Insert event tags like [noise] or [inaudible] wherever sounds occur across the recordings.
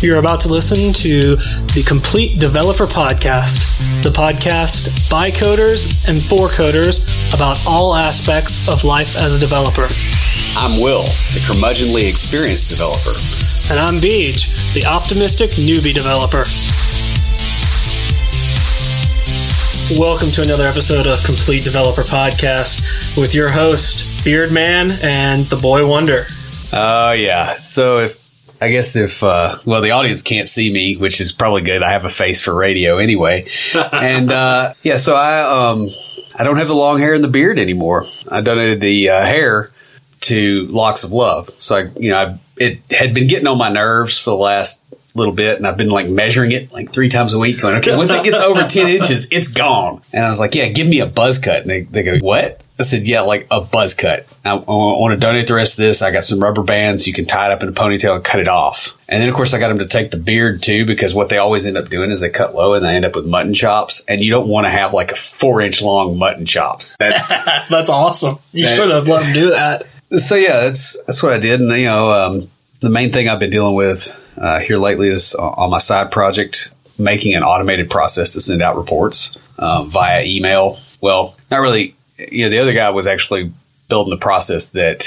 You're about to listen to the Complete Developer Podcast, the podcast by coders and for coders about all aspects of life as a developer. I'm Will, the curmudgeonly experienced developer. And I'm Beej, the optimistic newbie developer. Welcome to another episode of Complete Developer Podcast with your host, Beard Man and the Boy Wonder. Oh, yeah. So if I guess if uh, well, the audience can't see me, which is probably good. I have a face for radio anyway, [laughs] and uh, yeah, so I um I don't have the long hair and the beard anymore. I donated the uh, hair to Locks of Love, so I you know I, it had been getting on my nerves for the last little bit and I've been like measuring it like three times a week going, okay, once it gets over 10 [laughs] inches, it's gone. And I was like, yeah, give me a buzz cut. And they, they go, what? I said, yeah, like a buzz cut. I, I want to donate the rest of this. I got some rubber bands. You can tie it up in a ponytail and cut it off. And then, of course, I got them to take the beard too, because what they always end up doing is they cut low and they end up with mutton chops. And you don't want to have like a four inch long mutton chops. That's, [laughs] that's awesome. You that, should have let them do that. So yeah, that's, that's what I did. And, you know, um, the main thing I've been dealing with uh, here lately is on my side project, making an automated process to send out reports uh, via email. Well, not really. You know, the other guy was actually building the process that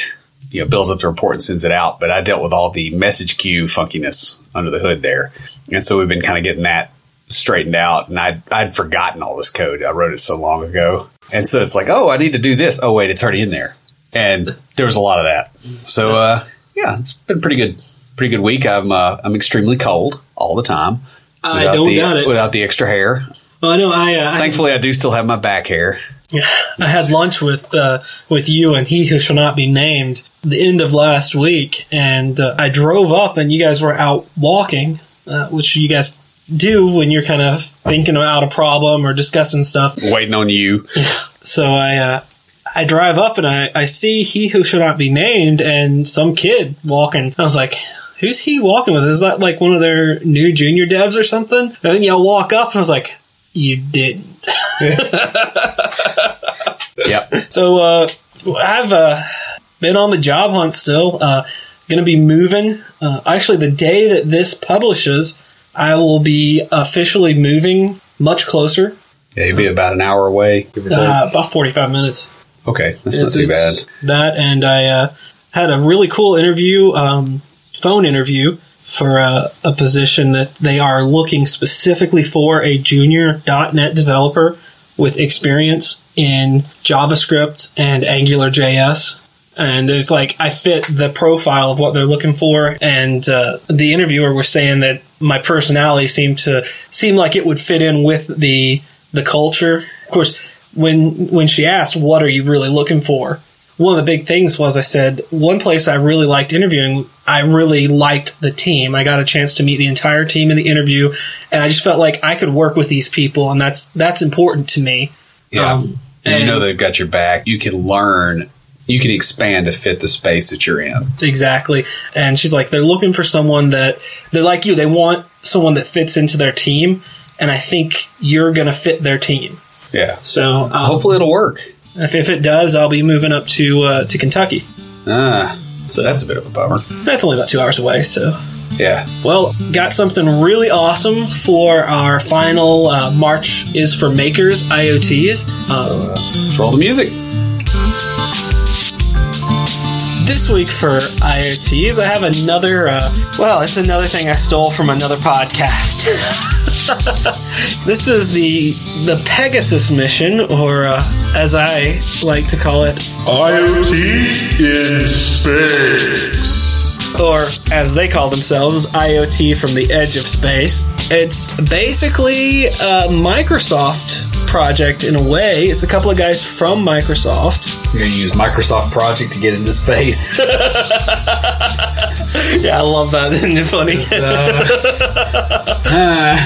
you know builds up the report and sends it out, but I dealt with all the message queue funkiness under the hood there, and so we've been kind of getting that straightened out. And I'd, I'd forgotten all this code. I wrote it so long ago, and so it's like, oh, I need to do this. Oh, wait, it's already in there, and there was a lot of that. So, uh, yeah, it's been pretty good pretty good week. I'm uh, I'm extremely cold all the time. I don't the, doubt it. Without the extra hair. Well, I know. I uh, thankfully I, I, do still have my back hair. Yeah, I had lunch with uh, with you and he who shall not be named the end of last week, and uh, I drove up and you guys were out walking, uh, which you guys do when you're kind of thinking about a problem or discussing stuff. Waiting on you. [laughs] So I uh, I drive up and I, I see he who should not be named and some kid walking. I was like, who's he walking with? Is that like one of their new junior devs or something? And then y'all walk up and I was like, you didn't. [laughs] yep. So uh, I've uh, been on the job hunt still. Uh, going to be moving. Uh, actually, the day that this publishes, I will be officially moving much closer. Yeah, you'll be about an hour away. Uh, about 45 minutes. Okay, that's it's, not too bad. That, and I uh, had a really cool interview, um, phone interview for a, a, position that they are looking specifically for a junior .NET developer with experience in JavaScript and Angular JS. And there's like I fit the profile of what they're looking for, and uh, the interviewer was saying that my personality seemed to seem like it would fit in with the the culture. Of course, when when she asked, "What are you really looking for?" One of the big things was I said one place I really liked interviewing. I really liked the team. I got a chance to meet the entire team in the interview, and I just felt like I could work with these people, and that's that's important to me. Yeah, um, and, you know they've got your back. You can learn you can expand to fit the space that you're in. Exactly. And she's like, they're looking for someone that they're like you. They want someone that fits into their team, and I think you're going to fit their team. Yeah. So um, hopefully it'll work. If, if, it does, I'll be moving up to uh, to Kentucky. Ah, so that's a bit of a bummer. That's only about two hours away, so. Yeah. Well, got something really awesome for our final uh, March is for Makers IoTs. Um, so, uh, roll the music. This week for IoTs, I have another. Uh, well, it's another thing I stole from another podcast. [laughs] [laughs] this is the the Pegasus mission, or uh, as I like to call it, IoT in space, or as they call themselves, IoT from the edge of space. It's basically a Microsoft project in a way. It's a couple of guys from Microsoft. You're going to use Microsoft Project to get into space. [laughs] yeah, I love that. [laughs] Isn't it funny? Uh,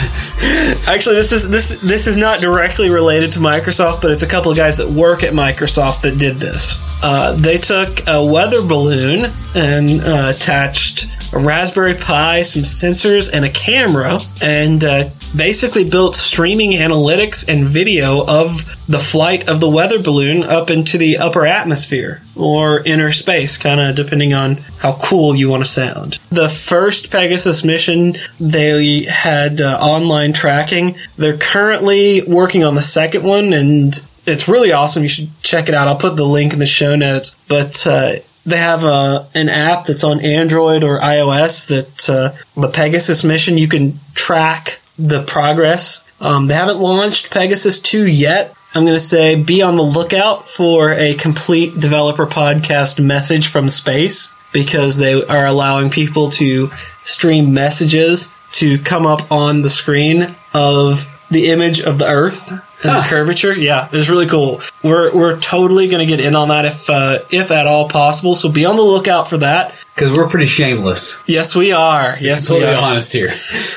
[laughs] Actually, this is this this is not directly related to Microsoft, but it's a couple of guys that work at Microsoft that did this. Uh, they took a weather balloon and uh, attached a Raspberry Pi, some sensors, and a camera, and uh, basically built streaming analytics and video of the flight of the weather balloon up into the upper atmosphere or inner space, kind of depending on how cool you want to sound. The first Pegasus mission, they had uh, online tracking. They're currently working on the second one, and it's really awesome. You should check it out. I'll put the link in the show notes. But uh, they have a, an app that's on Android or iOS that uh, the Pegasus mission, you can track the progress. Um, they haven't launched Pegasus 2 yet. I'm going to say be on the lookout for a complete developer podcast message from space because they are allowing people to stream messages to come up on the screen of the image of the Earth and the curvature. Yeah, it's really cool. We're we're totally going to get in on that if uh, if at all possible. So be on the lookout for that. Because we're pretty shameless. Yes, we are. Yes, we are. honest here.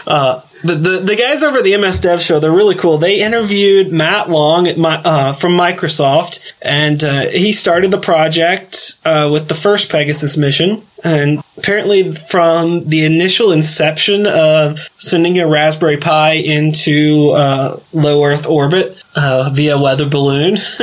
Uh, the, the the guys over at the MS Dev Show, they're really cool. They interviewed Matt Long my, uh, from Microsoft, and uh, he started the project uh, with the first Pegasus mission. And apparently, from the initial inception of sending a Raspberry Pi into uh, low Earth orbit uh, via weather balloon [laughs]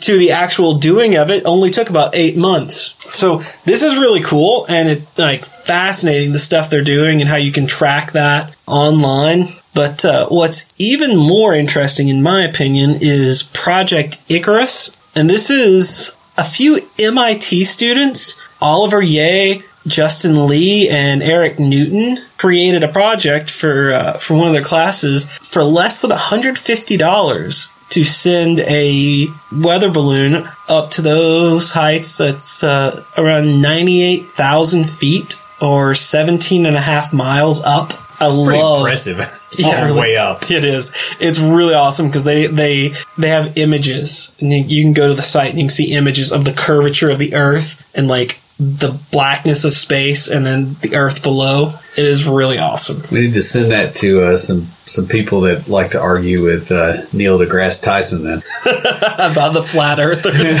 to the actual doing of it, only took about eight months. So this is really cool, and it's like fascinating the stuff they're doing and how you can track that online. But uh, what's even more interesting, in my opinion, is Project Icarus, and this is a few MIT students, Oliver Yeh, Justin Lee, and Eric Newton, created a project for uh, for one of their classes for less than $150 to send a weather balloon up to those heights. That's uh, around 98,000 feet or 17 and a half miles up. I Pretty love impressive. That's [laughs] Yeah, all the really. way up. [laughs] it is. It's really awesome because they they they have images, and you, you can go to the site and you can see images of the curvature of the Earth and like the blackness of space, and then the Earth below. It is really awesome. We need to send that to uh, some some people that like to argue with uh, Neil deGrasse Tyson. Then, [laughs] [laughs] About the flat Earthers.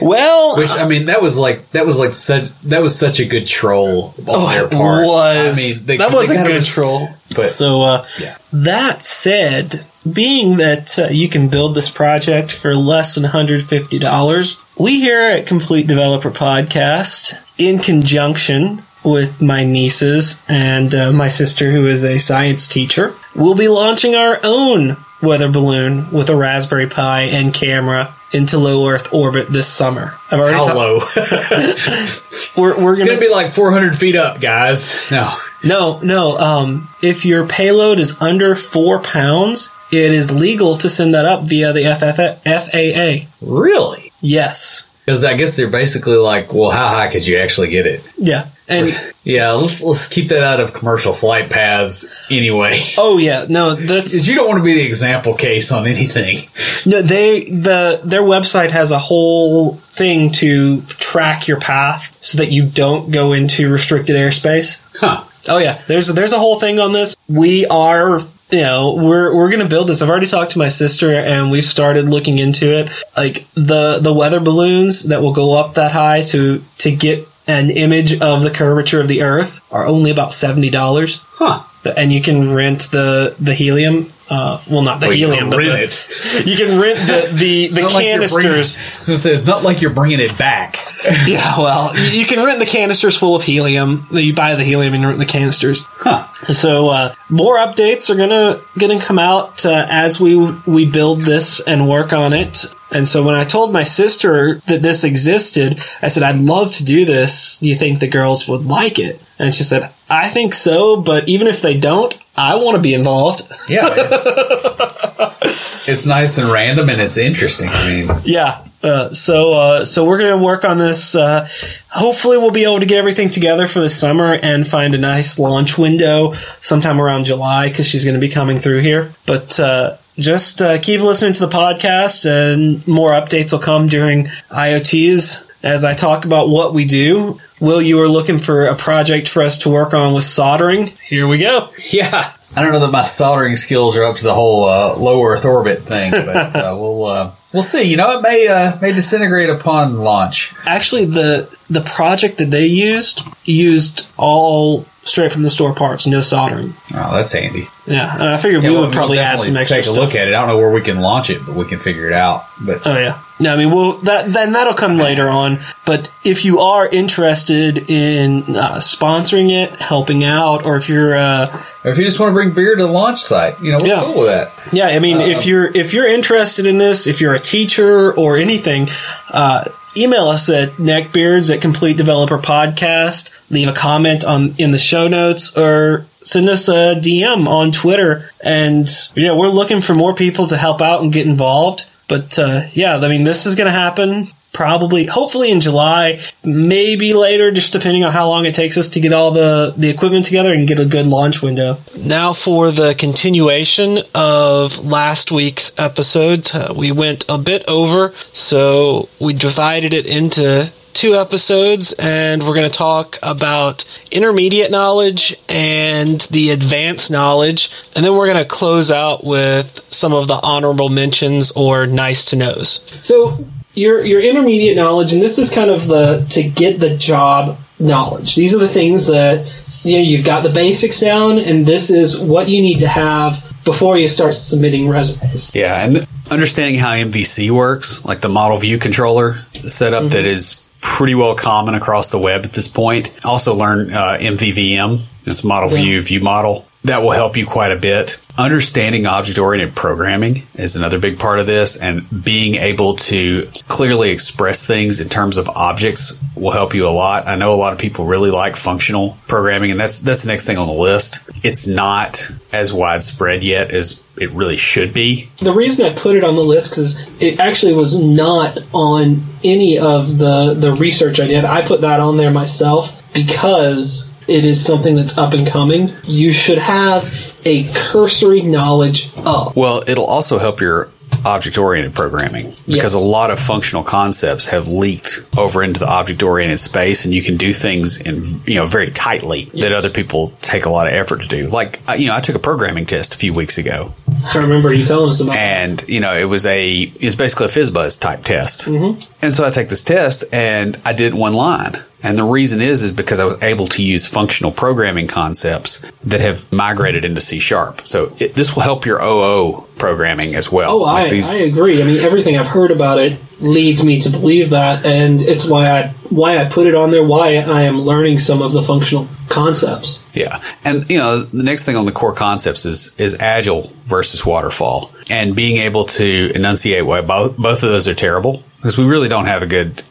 [laughs] well, which I mean, that was like that was like such that was such a good troll on oh, their it part. was. I mean, they, that 'cause was they a good it- troll. But So, uh, Yeah. that said, being that uh, you can build this project for less than $150, we here at Complete Developer Podcast, in conjunction with my nieces and uh, my sister, who is a science teacher, will be launching our own weather balloon with a Raspberry Pi and camera into low Earth orbit this summer. I've already How ta- low? it's [laughs] we're, we're going to be like 400 feet up, guys. no, No, no. Um, if your payload is under four pounds, it is legal to send that up via the FF- FAA. Really? Yes. because I guess they're basically like, well, how high could you actually get it? Yeah. And [laughs] Yeah, let's let's keep that out of commercial flight paths anyway. [laughs] oh yeah, no, Because that's you don't want to be the example case on anything. [laughs] no. They the their website has a whole thing to track your path so that you don't go into restricted airspace. Huh. Oh yeah, there's there's a whole thing on this. We are you know we're we're gonna build this. I've already talked to my sister and we've started looking into it. Like the the weather balloons that will go up that high to to get an image of the curvature of the Earth are only about seventy dollars, Huh. and you can rent the the helium. Uh, well, not the Well, helium, but the- [laughs] you can rent the the, [laughs] the not like bringing- canisters. I say, it's not like you're bringing it back. [laughs] yeah, well, you you can rent the canisters full of helium. You buy the helium and rent the canisters. Huh. So uh, more updates are gonna gonna come out uh, as we we build this and work on it. And so when I told my sister that this existed, I said I'd love to do this. Do you think the girls would like it? And she said, I think so, but even if they don't, I want to be involved. Yeah. [laughs] It's, it's nice and random and it's interesting. I mean, Yeah. Uh, so uh, so we're gonna work on this. Uh, hopefully, we'll be able to get everything together for the summer and find a nice launch window sometime around July because she's going to be coming through here. But uh, just uh, keep listening to the podcast, and more updates will come during IoTs as I talk about what we do. Will, you are looking for a project for us to work on with soldering? Here we go. yeah. I don't know that my soldering skills are up to the whole uh, low Earth orbit thing, but uh, [laughs] we'll uh, we'll see. You know, it may uh, may disintegrate upon launch. Actually, the the project that they used used all straight from the store parts, no soldering. Oh, that's handy. Yeah, and I figured we Yeah, would probably we'll add some extra Take a stuff. look at it. I don't know where we can launch it, but we can figure it out. But Oh yeah. No, I mean, well, that then that'll come later on. But if you are interested in uh, sponsoring it, helping out, or if you're, uh, if you just want to bring beer to the launch site, you know, we're Yeah. cool with that. Yeah, I mean, if you're if you're interested in this, if you're a teacher or anything, uh, email us at neckbeards at Complete Developer Podcast. Leave a comment on in the show notes or send us a DM on Twitter. And yeah, we're looking for more people to help out and get involved. But uh, yeah, I mean, this is going to happen probably, hopefully in July, maybe later, just depending on how long it takes us to get all the, the equipment together and get a good launch window. Now for the continuation of last week's episode. Uh, we went a bit over, so we divided it into two episodes and we're going to talk about intermediate knowledge and the advanced knowledge and then we're going to close out with some of the honorable mentions or nice to knows so your your intermediate knowledge and this is kind of the to get the job knowledge these are the things that you know you've got the basics down and this is what you need to have before you start submitting resumes Yeah, and understanding how MVC works, like the model view controller setup that is pretty well common across the web at this point. Also learn uh, MVVM, it's model view view model. That will help you quite a bit. Understanding object oriented programming is another big part of this, and being able to clearly express things in terms of objects will help you a lot. I know a lot of people really like functional programming, and that's that's the next thing on the list. It's not as widespread yet as it really should be. The reason I put it on the list because it actually was not on any of the the research I did. I put that on there myself because it is something that's up and coming. You should have a cursory knowledge of. Well, it'll also help your object oriented programming Yes. because a lot of functional concepts have leaked over into the object oriented space and you can do things in you know very tightly that other people take a lot of effort to do like you know I took a programming test a few weeks ago I remember you telling us about. and you know it was a it's basically a fizzbuzz type test Mm-hmm. and so i take this test and i did one line and the reason is is because i was able to use functional programming concepts that have migrated into c sharp so it, this will help your oo programming as well Oh, I, these- I agree. I mean, everything I've heard about it leads me to believe that, and it's why I why I put it on there. Why I am learning some of the functional concepts. Yeah. And you know, the next thing on the core concepts is is agile versus waterfall and being able to enunciate why both both of those are terrible because we really don't have a good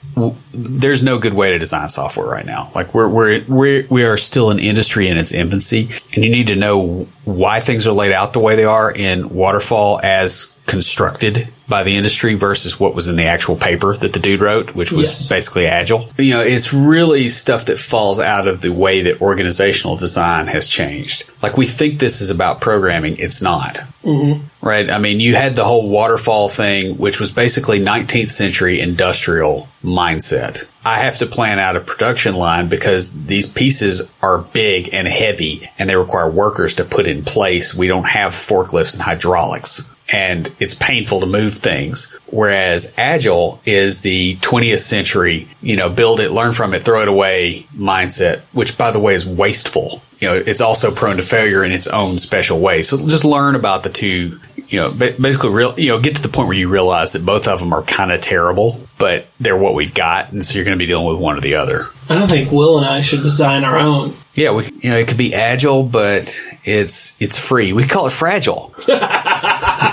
there's no good way to design software right now. Like we're we're we're we are still an industry in its infancy and you need to know why things are laid out the way they are in waterfall as constructed by the industry versus what was in the actual paper that the dude wrote, which was Yes. basically agile. You know, it's really stuff that falls out of the way that organizational design has changed. Like we think this is about programming, it's not. Mm-hmm. Right? I mean, you had the whole waterfall thing, which was basically 19th century industrial mindset. I have to plan out a production line because these pieces are big and heavy and they require workers to put in place. We don't have forklifts and hydraulics and it's painful to move things. Whereas agile is the 20th century, you know, build it, learn from it, throw it away mindset, which by the way is wasteful. You know, it's also prone to failure in its own special way. So just learn about the two, you know, basically real, you know, get to the point where you realize that both of them are kind of terrible, but they're what we've got. And so you're going to be dealing with one or the other. I don't think Will and I should design our own. Yeah, we, you know, it could be agile, but it's it's free. We call it fragile. [laughs]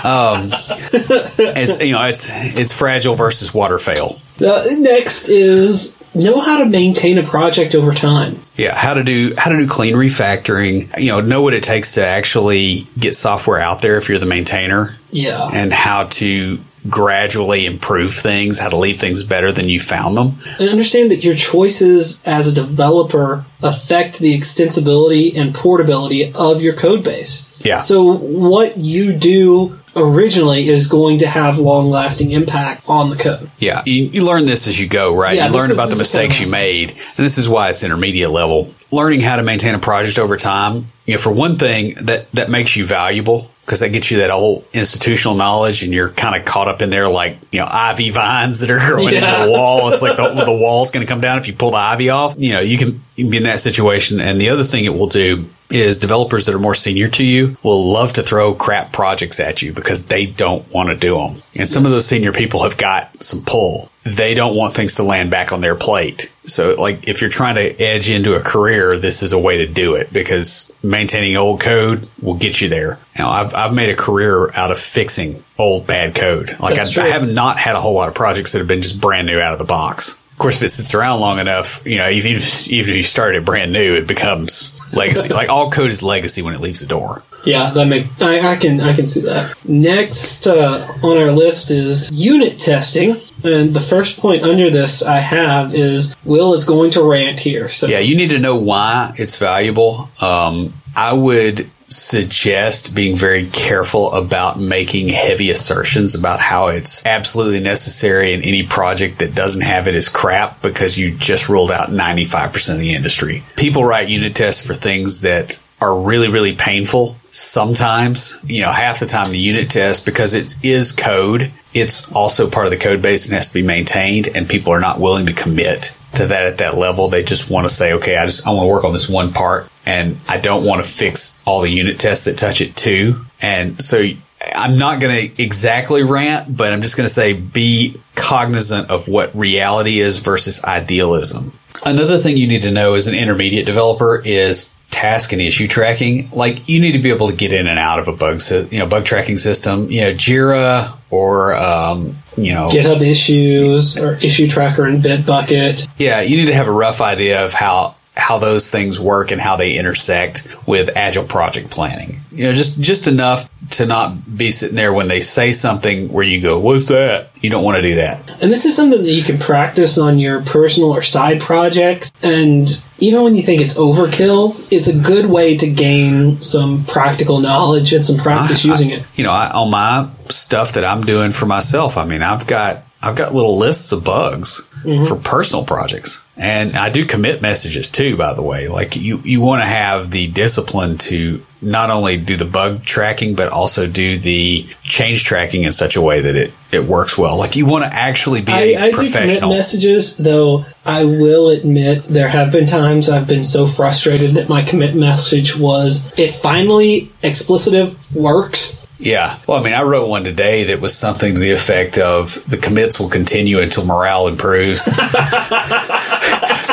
um, it's you know, it's it's fragile versus water fail. Uh, next is know how to maintain a project over time. Yeah, how to do how to do clean refactoring. You know, know what it takes to actually get software out there if you're the maintainer, Yeah. and how to gradually improve things, how to leave things better than you found them. and understand that your choices as a developer affect the extensibility and portability of your code base. Yeah. So what you do originally is going to have long lasting impact on the code. Yeah, you, you learn this as you go, right? Yeah, you learn is- about the mistakes you made, and this is why it's intermediate level. Learning how to maintain a project over time, you know, for one thing, that that makes you valuable because that gets you that old institutional knowledge, and you're kind of caught up in there like you know ivy [laughs] vines that are growing Yeah. into the wall. It's like the, [laughs] the wall's going to come down if you pull the ivy off. You know, you can, you can be in that situation. And the other thing it will do is developers that are more senior to you will love to throw crap projects at you because they don't want to do them. And some of those senior people have got some pull. They don't want things to land back on their plate. So, like, if you're trying to edge into a career, this is a way to do it because maintaining old code will get you there. Now, I've, I've made a career out of fixing old bad code. Like, I, I have not had a whole lot of projects that have been just brand new out of the box. Of course, if it sits around long enough, you know, even if, even if you start it brand new, it becomes legacy. like all code is legacy when it leaves the door. Yeah, that make I, I can I can see that. Next uh, on our list is unit testing, and the first point under this I have is Will is going to rant here. So Yeah, you need to know why it's valuable. Um, I would suggest being very careful about making heavy assertions about how it's absolutely necessary in any project that doesn't have it is crap because you just ruled out 95% of the industry. People write unit tests for things that are really, really painful. Sometimes, you know, half the time the unit test, because it is code, it's also part of the code base and has to be maintained, and people are not willing to commit to that at that level. They just want to say, okay, I just I want to work on this one part, and I don't want to fix all the unit tests that touch it too. And so I'm not going to exactly rant, but I'm just going to say be cognizant of what reality is versus idealism. Another thing you need to know as an intermediate developer is task and issue tracking. Like you need to be able to get in and out of a bug, you know, bug tracking system. You know, Jira or um, you know, GitHub issues or issue tracker and Bitbucket. yeah, you need to have a rough idea of how how those things work and how they intersect with agile project planning. You know, just just enough to not be sitting there when they say something where you go, "What's that?" You don't want to do that. And this is something that you can practice on your personal or side projects. And even when you think it's overkill, it's a good way to gain some practical knowledge and some practice I- using it. You know, I, on my stuff that I'm doing for myself, I mean, I've got I've got little lists of bugs mm-hmm. for personal projects. And I do commit messages too, by the way. Like you, you want to have the discipline to not only do the bug tracking, but also do the change tracking in such a way that it, it works well. Like you want to actually be I, a I do commit messages, though I will admit there have been times I've been so frustrated that my commit message was it finally explicitive works. Yeah. Well, I mean, I wrote one today that was something to the effect of the commits will continue until morale improves. [laughs] [laughs]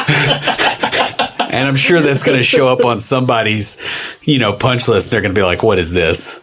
[laughs] and I'm sure that's going to show up on somebody's, you know, punch list. They're going to be like, what is this?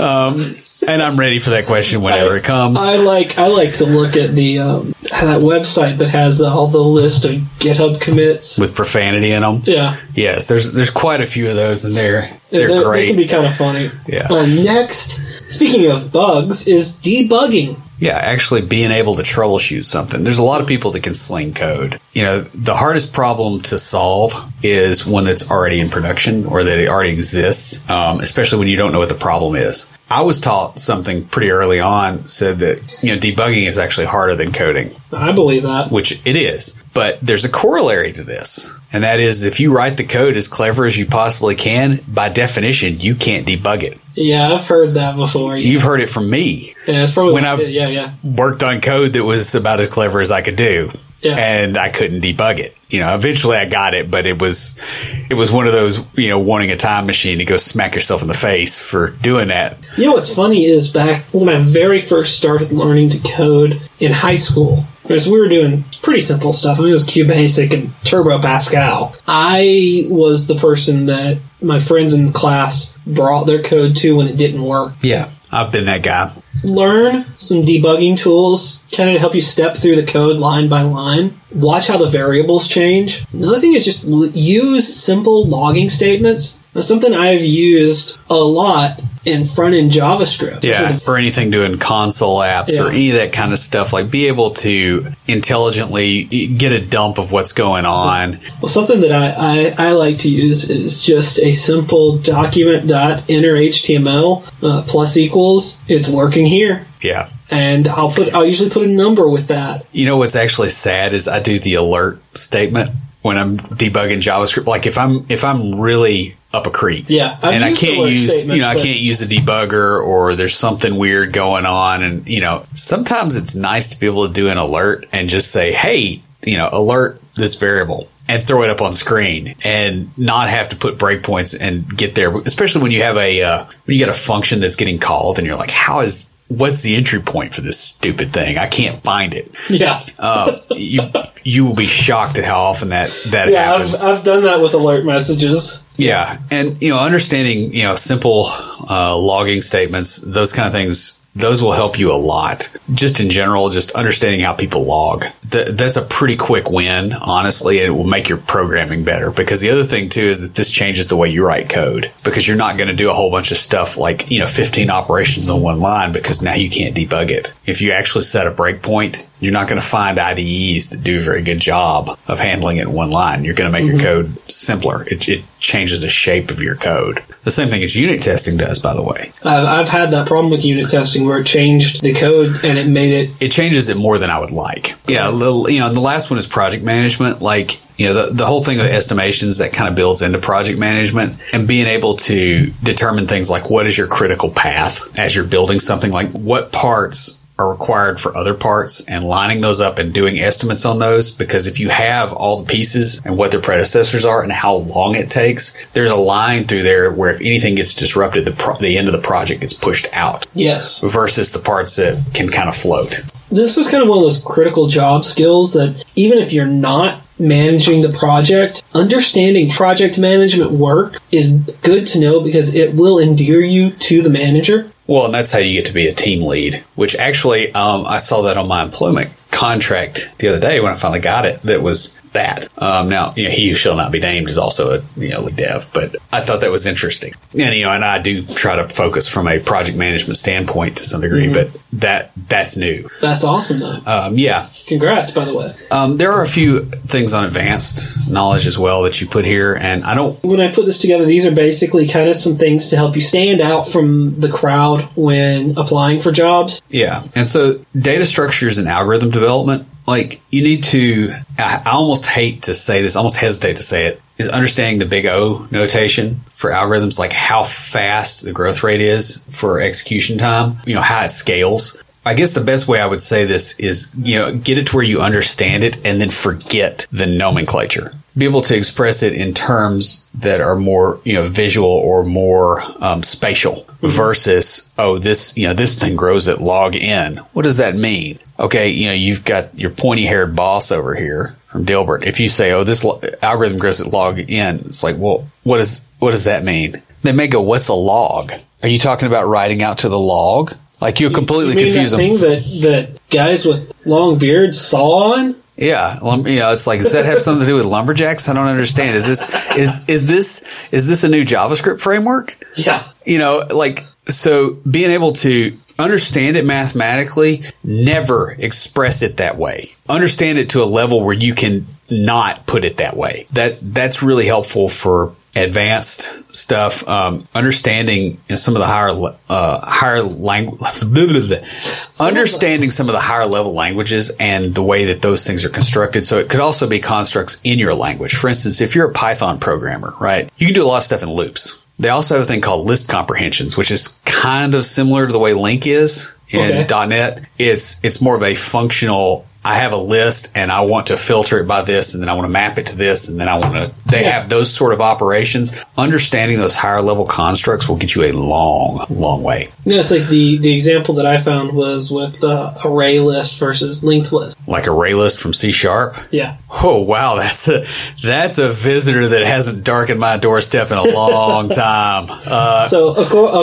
Um, and I'm ready for that question whenever it comes. I like I like to look at the um, that website that has all the list of GitHub commits. with profanity in them. Yeah, Yes, there's there's quite a few of those, and they're they're, they great. They can be kind of funny. Yeah. Uh, next, speaking of bugs, is debugging. Yeah, actually being able to troubleshoot something. There's a lot of people that can sling code. You know, the hardest problem to solve is one that's already in production or that it already exists, um, especially when you don't know what the problem is. I was taught something pretty early on said that, you know, debugging is actually harder than coding, I believe that. which it is. But there's a corollary to this. And that is if you write the code as clever as you possibly can, by definition, you can't debug it. Yeah, I've heard that before. Yeah, You've heard it from me. Yeah, it's probably when I- yeah, yeah. worked on code that was about as clever as I could do. Yeah. And I couldn't debug it. You know, eventually I got it, but it was it was one of those, you know, wanting a time machine to go smack yourself in the face for doing that. You know what's funny is back when I very first started learning to code in high school, because we were doing pretty simple stuff. I mean, it was QBasic and Turbo Pascal. I was the person that my friends in class brought their code to when it didn't work. Yeah. I've been that guy. Learn some debugging tools, kind of help you step through the code line by line. Watch how the variables change. Another thing is just l- use simple logging statements. That's something I've used a lot in front end JavaScript. Yeah, or anything doing console apps or any of that kind of stuff. Like, be able to intelligently get a dump of what's going on. Well, something that I, I, I like to use is just a simple document dot inner HTML uh, plus equals. It's working here, Yeah. and I'll put I'll usually put a number with that. You know what's actually sad is I do the alert statement when I'm debugging JavaScript. Like if I'm if I'm really up a creek, Yeah, I've and I can't use you know I can't use a debugger or there's something weird going on, and you know sometimes it's nice to be able to do an alert and just say, hey, you know, alert this variable. And throw it up on screen, and not have to put breakpoints and get there. Especially when you have a uh, when you get a function that's getting called, and you're like, "How is what's the entry point for this stupid thing? I can't find it." Yeah, uh, you you will be shocked at how often that that yeah, I've, happens. I've done that with alert messages. yeah, and you know, understanding you know simple uh, logging statements, those kind of things, those will help you a lot. Just in general, just understanding how people log. Th- that's a pretty quick win, honestly, it will make your programming better. Because the other thing too is that this changes the way you write code. Because you're not going to do a whole bunch of stuff like you know 15 operations on one line because now you can't debug it. If you actually set a breakpoint, you're not going to find IDEs that do a very good job of handling it in one line. You're going to make your mm-hmm. code simpler. It, it changes the shape of your code. The same thing as unit testing does, by the way. I've, I've had that problem with unit testing where it changed the code and it made it. It changes it more than I would like. Yeah, a little, you know, the last one is project management. Like, you know, the, the whole thing of estimations that kind of builds into project management and being able to determine things like what is your critical path as you're building something, like what parts are required for other parts and lining those up and doing estimates on those because if you have all the pieces and what their predecessors are and how long it takes there's a line through there where if anything gets disrupted the, pro- the end of the project gets pushed out. Yes, versus the parts that can kind of float. This is kind of one of those critical job skills that even if you're not managing the project, understanding project management work is good to know because it will endear you to the manager. Well, and that's how you get to be a team lead, which actually, um, I saw that on my employment contract the other day when I finally got it. That was that. Um, now, you know, he who shall not be named is also a you know lead dev, but I thought that was interesting. And you know, and I do try to focus from a project management standpoint to some degree, but that that's new. That's awesome, though. Um, yeah, Congrats, by the way. um, there are a few things on advanced knowledge as well that you put here, and I don't When I put this together, these are basically kind of some things to help you stand out from the crowd when applying for jobs. Yeah. And so data structures and algorithm development, like you need to, I, almost hate to say this, almost hesitate to say it, is understanding the big O notation for algorithms, like how fast the growth rate is for execution time, you know, how it scales. I guess the best way I would say this is, you know, get it to where you understand it and then forget the nomenclature. Be able to express it in terms that are more, you know, visual or more um, spatial versus, oh, this, you know, this thing grows at log n. What does that mean? Okay, you know, you've got your pointy haired boss over here from Dilbert. If you say, oh, this lo- algorithm grows at log n, it's like, well, what is, what does that mean? They may go, what's a log? Are you talking about writing out to the log? Like you're completely You mean confuse that them. thing that, that guys with long beards saw on? Yeah, lum- you know, it's like does that have something to do with lumberjacks? I don't understand. Is this is is this is this a new JavaScript framework? Yeah. You know, like so being able to understand it mathematically, never express it that way. Understand it to a level where you can not put it that way. That that's really helpful for advanced stuff. Um, understanding you know, some of the higher uh, higher language, [laughs] understanding some of the higher level languages and the way that those things are constructed. So it could also be constructs in your language. For instance, if you're a Python programmer, right, you can do a lot of stuff in loops. They also have a thing called list comprehensions, which is kind of similar to the way LINQ is in Okay. .NET. It's it's more of a functional. I have a list and I want to filter it by this, and then I want to map it to this, and then I want to. They have those sort of operations. Understanding those higher level constructs will get you a long, long way. Yeah, it's like the, the example that I found was with the array list versus linked list. Like array list from C sharp. Yeah. Oh wow, that's a that's a visitor that hasn't darkened my doorstep in a long [laughs] time. Uh, So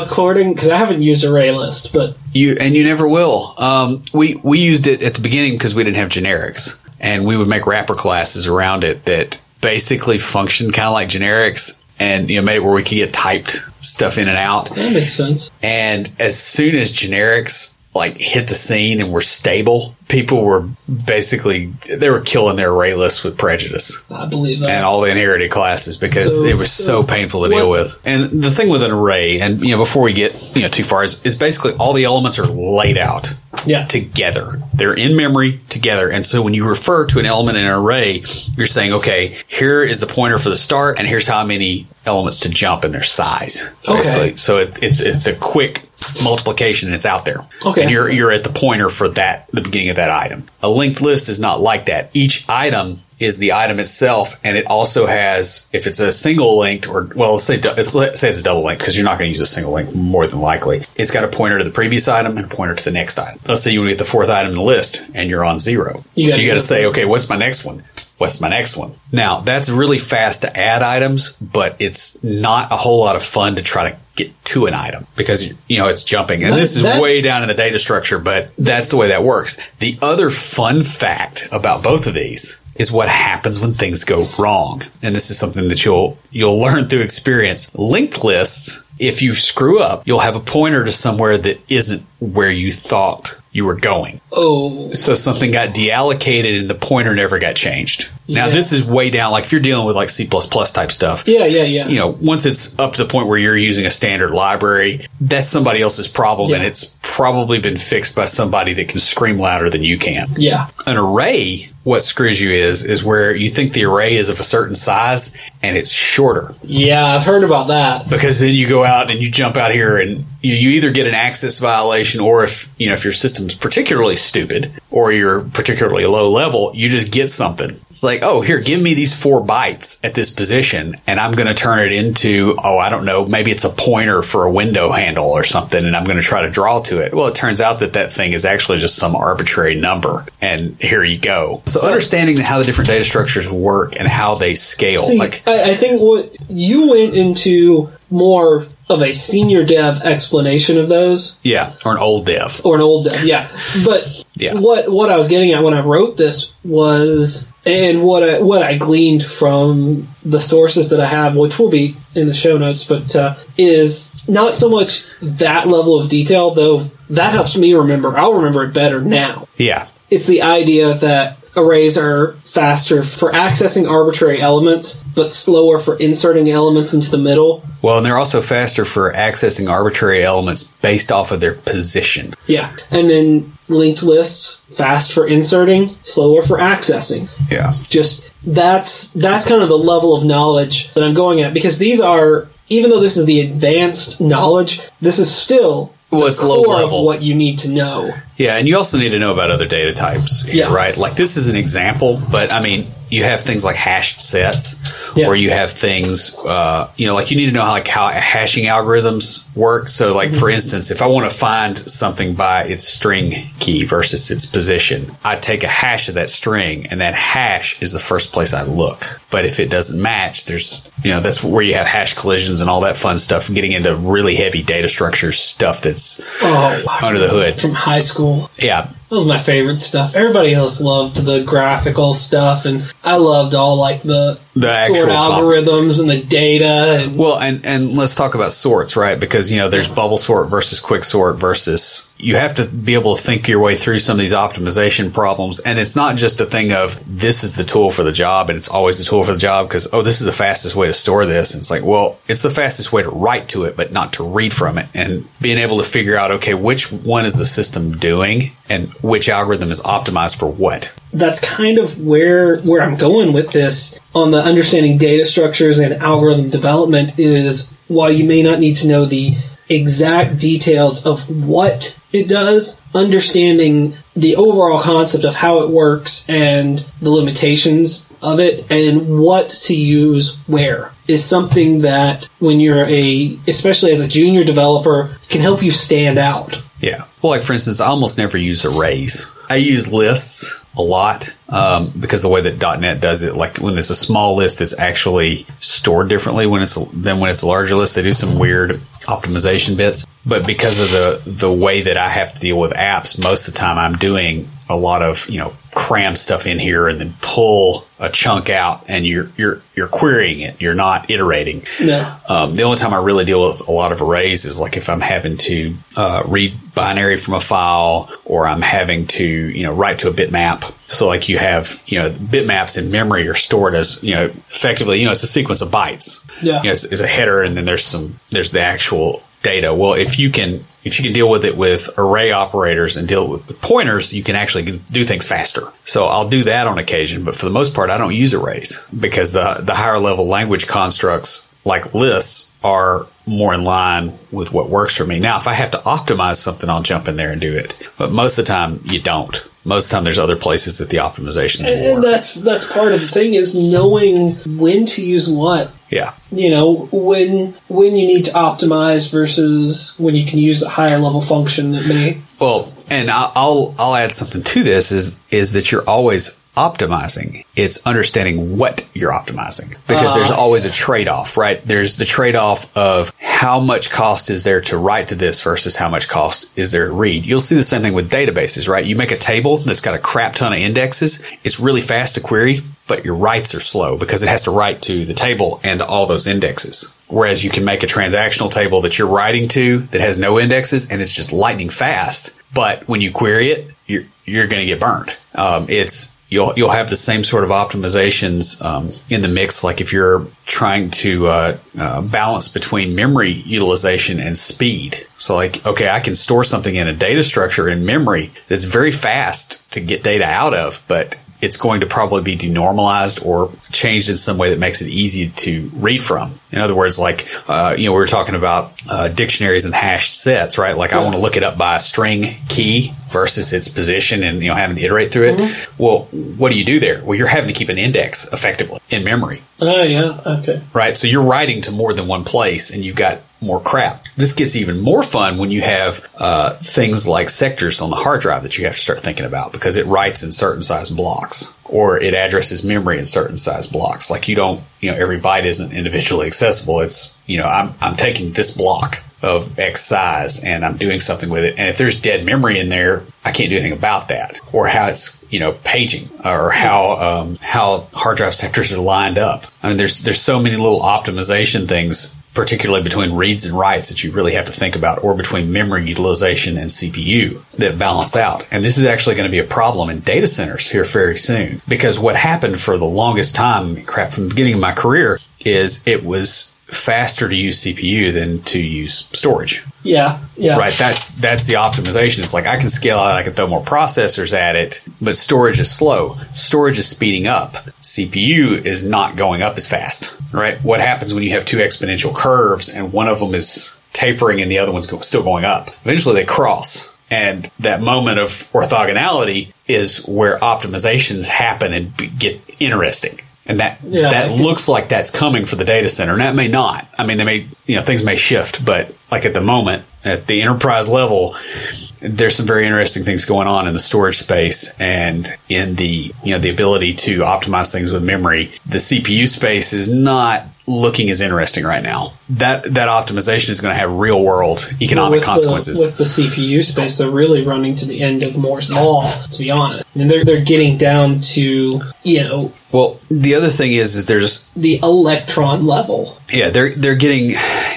according, because I haven't used array list, but You and you never will. Um, we we used it at the beginning because we didn't have generics, and we would make wrapper classes around it that basically functioned kind of like generics. and you know made it where we could get typed stuff in and out. That makes sense. And as soon as generics like hit the scene and were stable, people were basically they were killing their array lists with prejudice I believe that. and all the inherited classes because So- it was so, so painful to deal with. And the thing with an array, and you know, before we get you know too far, is, is basically all the elements are laid out yeah. together. They're in memory together. And so when you refer to an element in an array, you're saying, okay, here is the pointer for the start, and here's how many elements to jump in their size. Basically. Okay. So it, it's it's a quick multiplication and it's out there. Okay. And you're you're at the pointer for that the beginning of that item. A linked list is not like that. Each item is the item itself, and it also has if it's a single linked or well, let's say it's, let's say it's a double link because you're not going to use a single link more than likely. It's got a pointer to the previous item and a pointer to the next item. Let's say you want to get the fourth item in the list and you're on zero. You got to say, okay, what's my next one? What's my next one? Now that's really fast to add items, but it's not a whole lot of fun to try to get to an item because you know it's jumping. And this is that- way down in the data structure, but that's the way that works. The other fun fact about both of these is what happens when things go wrong. And this is something that you'll you'll learn through experience. Linked lists, if you screw up, you'll have a pointer to somewhere that isn't where you thought you were going. Oh, So something got deallocated and the pointer never got changed. Now Yeah. this is way down. Like if you're dealing with like C type stuff, yeah, yeah, yeah. you know, once it's up to the point where you're using a standard library, that's somebody else's problem, and it's probably been fixed by somebody that can scream louder than you can. yeah. An array, what screws you is is where you think the array is of a certain size and it's shorter Yeah, I've heard about that. because then you go out and you jump out here and you, you either get an access violation or if you know if your system's particularly stupid or you're particularly low level you just get something. It's like oh here give me these four bytes at this position and i'm going to turn it into oh i don't know maybe it's a pointer for a window handle or something and i'm going to try to draw to it. Well it turns out that that thing is actually just some arbitrary number and here you go. So understanding how the different data structures work and how they scale See, like I, I think what you went into more of a senior dev explanation of those, yeah or an old dev or an old dev, yeah. But Yeah. what what I was getting at when I wrote this was, and what I what I gleaned from the sources that I have, which will be in the show notes, but uh, is not so much that level of detail, though. That helps me remember. I'll remember it better now. yeah it's the idea that arrays are faster for accessing arbitrary elements, but slower for inserting elements into the middle. Well, and they're also faster for accessing arbitrary elements based off of their position. Yeah. And then linked lists, fast for inserting, slower for accessing. Yeah. Just that's that's kind of the level of knowledge that I'm going at because these are even though this is the advanced knowledge, this is still Well, it's low level. of what you need to know. Yeah, and you also need to know about other data types here, Yeah. right? Like this is an example, but I mean, you have things like hashed sets, Yeah. or you have things, uh, you know, like you need to know how, like how hashing algorithms work. So, like Mm-hmm. for instance, if I want to find something by its string key versus its position, I take a hash of that string, and that hash is the first place I look. But if it doesn't match, there's, you know, that's where you have hash collisions and all that fun stuff. Getting into really heavy data structure stuff that's Oh, under the hood. from high school. Yeah, That was my favorite stuff. Everybody else loved the graphical stuff, and I loved all like the, The sort algorithms and the data. And Well, and and let's talk about sorts, right? Because you know, there's bubble sort versus quick sort versus you have to be able to think your way through some of these optimization problems, and it's not just a thing of this is the tool for the job, and it's always the tool for the job because oh, this is the fastest way to store this. And it's like, well, it's the fastest way to write to it, but not to read from it, and being able to figure out okay, which one is the system doing, and which algorithm is optimized for what. That's kind of where where I'm going with this on the understanding data structures and algorithm development is while you may not need to know the exact details of what it does, understanding the overall concept of how it works and the limitations of it and what to use where is something that when you're a especially as a junior developer can help you stand out. Yeah. Well, like for instance, I almost never use arrays. I use lists a lot um, because the way that .NET does it, like when it's a small list, it's actually stored differently when it's than when it's a larger list. They do some weird optimization bits, but because of the the way that I have to deal with apps, most of the time I'm doing a lot of you know cram stuff in here and then pull a chunk out and you're you're you're querying it. You're not iterating. No. Um, the only time I really deal with a lot of arrays is like if I'm having to uh, read binary from a file or I'm having to you know write to a bitmap. So like you have you know bitmaps in memory are stored as you know effectively you know it's a sequence of bytes. Yeah. You know, it's, it's a header and then there's some there's the actual data. Well, if you can if you can deal with it with array operators and deal with, pointers, you can actually do things faster. So I'll do that on occasion, but for the most part, I don't use arrays because the the higher level language constructs like lists are more in line with what works for me. Now, if I have to optimize something, I'll jump in there and do it. But most of the time, you don't. Most of the time, there's other places that the optimization And, and that's that's part of the thing is knowing when to use what. Yeah. You know when when you need to optimize versus when you can use a higher level function that may. Well, and I'll I'll add something to this is is that you're always optimizing. It's understanding what you're optimizing because there's always a trade off, right? There's the trade off of how much cost is there to write to this versus how much cost is there to read. You'll see the same thing with databases, right? You make a table that's got a crap ton of indexes. It's really fast to query, but your writes are slow because it has to write to the table and all those indexes. Whereas you can make a transactional table that you're writing to that has no indexes and it's just lightning fast. But when you query it, you're, you're going to get burned. Um, it's, you'll, you'll have the same sort of optimizations, um, in the mix. Like if you're trying to, uh, uh, balance between memory utilization and speed. So like, okay, I can store something in a data structure in memory that's very fast to get data out of, but it's going to probably be denormalized or changed in some way that makes it easy to read from. In other words, like, uh, you know, we were talking about uh, dictionaries and hashed sets, right? Like, I want to look it up by a string key versus its position and, you know, having to iterate through it. Well, what do you do there? Well, you're having to keep an index effectively in memory, Oh yeah. Okay. right? So you're writing to more than one place and you've got more crap. This gets even more fun when you have uh, things like sectors on the hard drive that you have to start thinking about because it writes in certain size blocks or it addresses memory in certain size blocks. Like you don't, you know, every byte isn't individually accessible. It's, you know, I'm, I'm taking this block of X size and I'm doing something with it. And if there's dead memory in there, I can't do anything about that or how it's, you know, paging or how, um, how hard drive sectors are lined up. I mean, there's, there's so many little optimization things particularly between reads and writes that you really have to think about, or between memory utilization and CPU that balance out. And this is actually going to be a problem in data centers here very soon. Because what happened for the longest time, crap, from the beginning of my career, is it was faster to use CPU than to use storage. Yeah. Yeah. Right. That's that's the optimization. It's like I can scale out, I can throw more processors at it, but storage is slow. Storage is speeding up. CPU is not going up as fast. Right. What happens when you have two exponential curves and one of them is tapering and the other one's go- still going up? Eventually they cross. And that moment of orthogonality is where optimizations happen and be- get interesting. And that Yeah, that looks like that's coming for the data center, and that may not. I mean, they may, you know, things may shift, but like at the moment, at the enterprise level, there's some very interesting things going on in the storage space and in the, you know, the ability to optimize things with memory. The CPU space is not looking as interesting right now. That that optimization is going to have real world economic with consequences. The, with the CPU space, they're really running to the end of Moore's law. To be honest, and they're they're getting down to you know well, the other thing is, is there's the electron level. Yeah, they're they're getting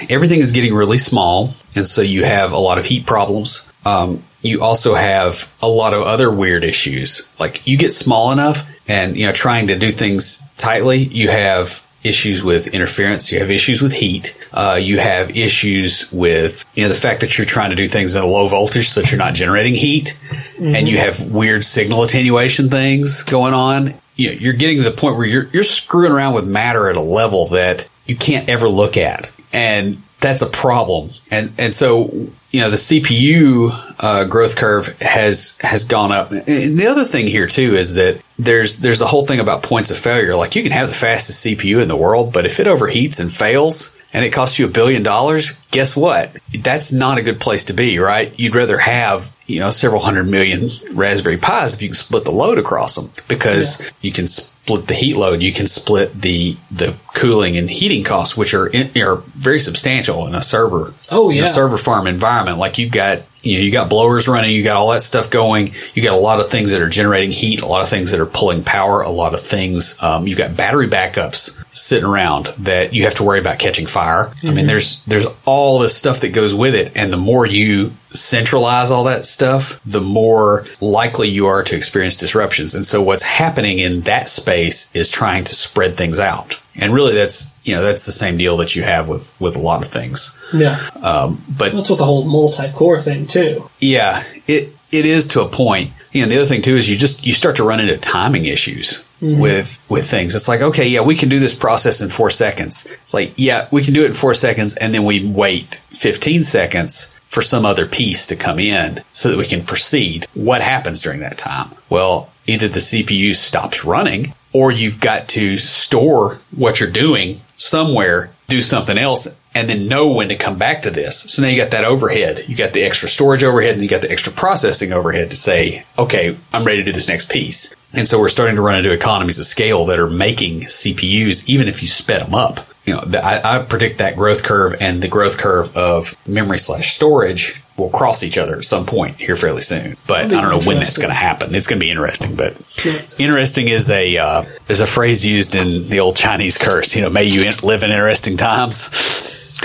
everything is getting really small, and so you have a lot of heat problems. Um, you also have a lot of other weird issues. Like you get small enough, and you know, trying to do things tightly, you have issues with interference. You have issues with heat. Uh, you have issues with you know the fact that you're trying to do things at a low voltage, so that you're not generating heat, and you have weird signal attenuation things going on. You know, you're getting to the point where you're you're screwing around with matter at a level that you can't ever look at, and that's a problem. And and so you know the CPU uh, growth curve has has gone up. And the other thing here too is that there's there's the whole thing about points of failure. Like you can have the fastest CPU in the world, but if it overheats and fails. And it costs you a billion dollars. Guess what? That's not a good place to be, right? You'd rather have, you know, several hundred million Raspberry Pis if you can split the load across them because you can split the heat load. You can split the, the cooling and heating costs, which are in, are very substantial in a server. Oh, in yeah. a server farm environment. Like you've got, you know, you got blowers running, you got all that stuff going, you got a lot of things that are generating heat, a lot of things that are pulling power, a lot of things. Um, you got battery backups sitting around that you have to worry about catching fire. I mean, there's there's all this stuff that goes with it, and the more you centralize all that stuff, the more likely you are to experience disruptions. And so, what's happening in that space is trying to spread things out. And really, that's you know that's the same deal that you have with with a lot of things. Yeah. Um, but That's what the whole multi-core thing too. yeah, it it is to a point. You know, the other thing too is you just you start to run into timing issues with with things. It's like, okay, yeah, we can do this process in four seconds. It's like, yeah, we can do it in four seconds, and then we wait fifteen seconds for some other piece to come in so that we can proceed. What happens during that time? Well, either the CPU stops running or you've got to store what you're doing somewhere, do something else, and then know when to come back to this. So now you got that overhead. You got the extra storage overhead and you got the extra processing overhead to say, okay, I'm ready to do this next piece. And so we're starting to run into economies of scale that are making CPUs, even if you sped them up. You know, I, I predict that growth curve and the growth curve of memory slash storage will cross each other at some point here fairly soon. But I don't know when that's going to happen. It's going to be interesting, but Yeah. interesting is a uh, is a phrase used in the old Chinese curse. You know, may you live in interesting times.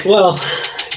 Well,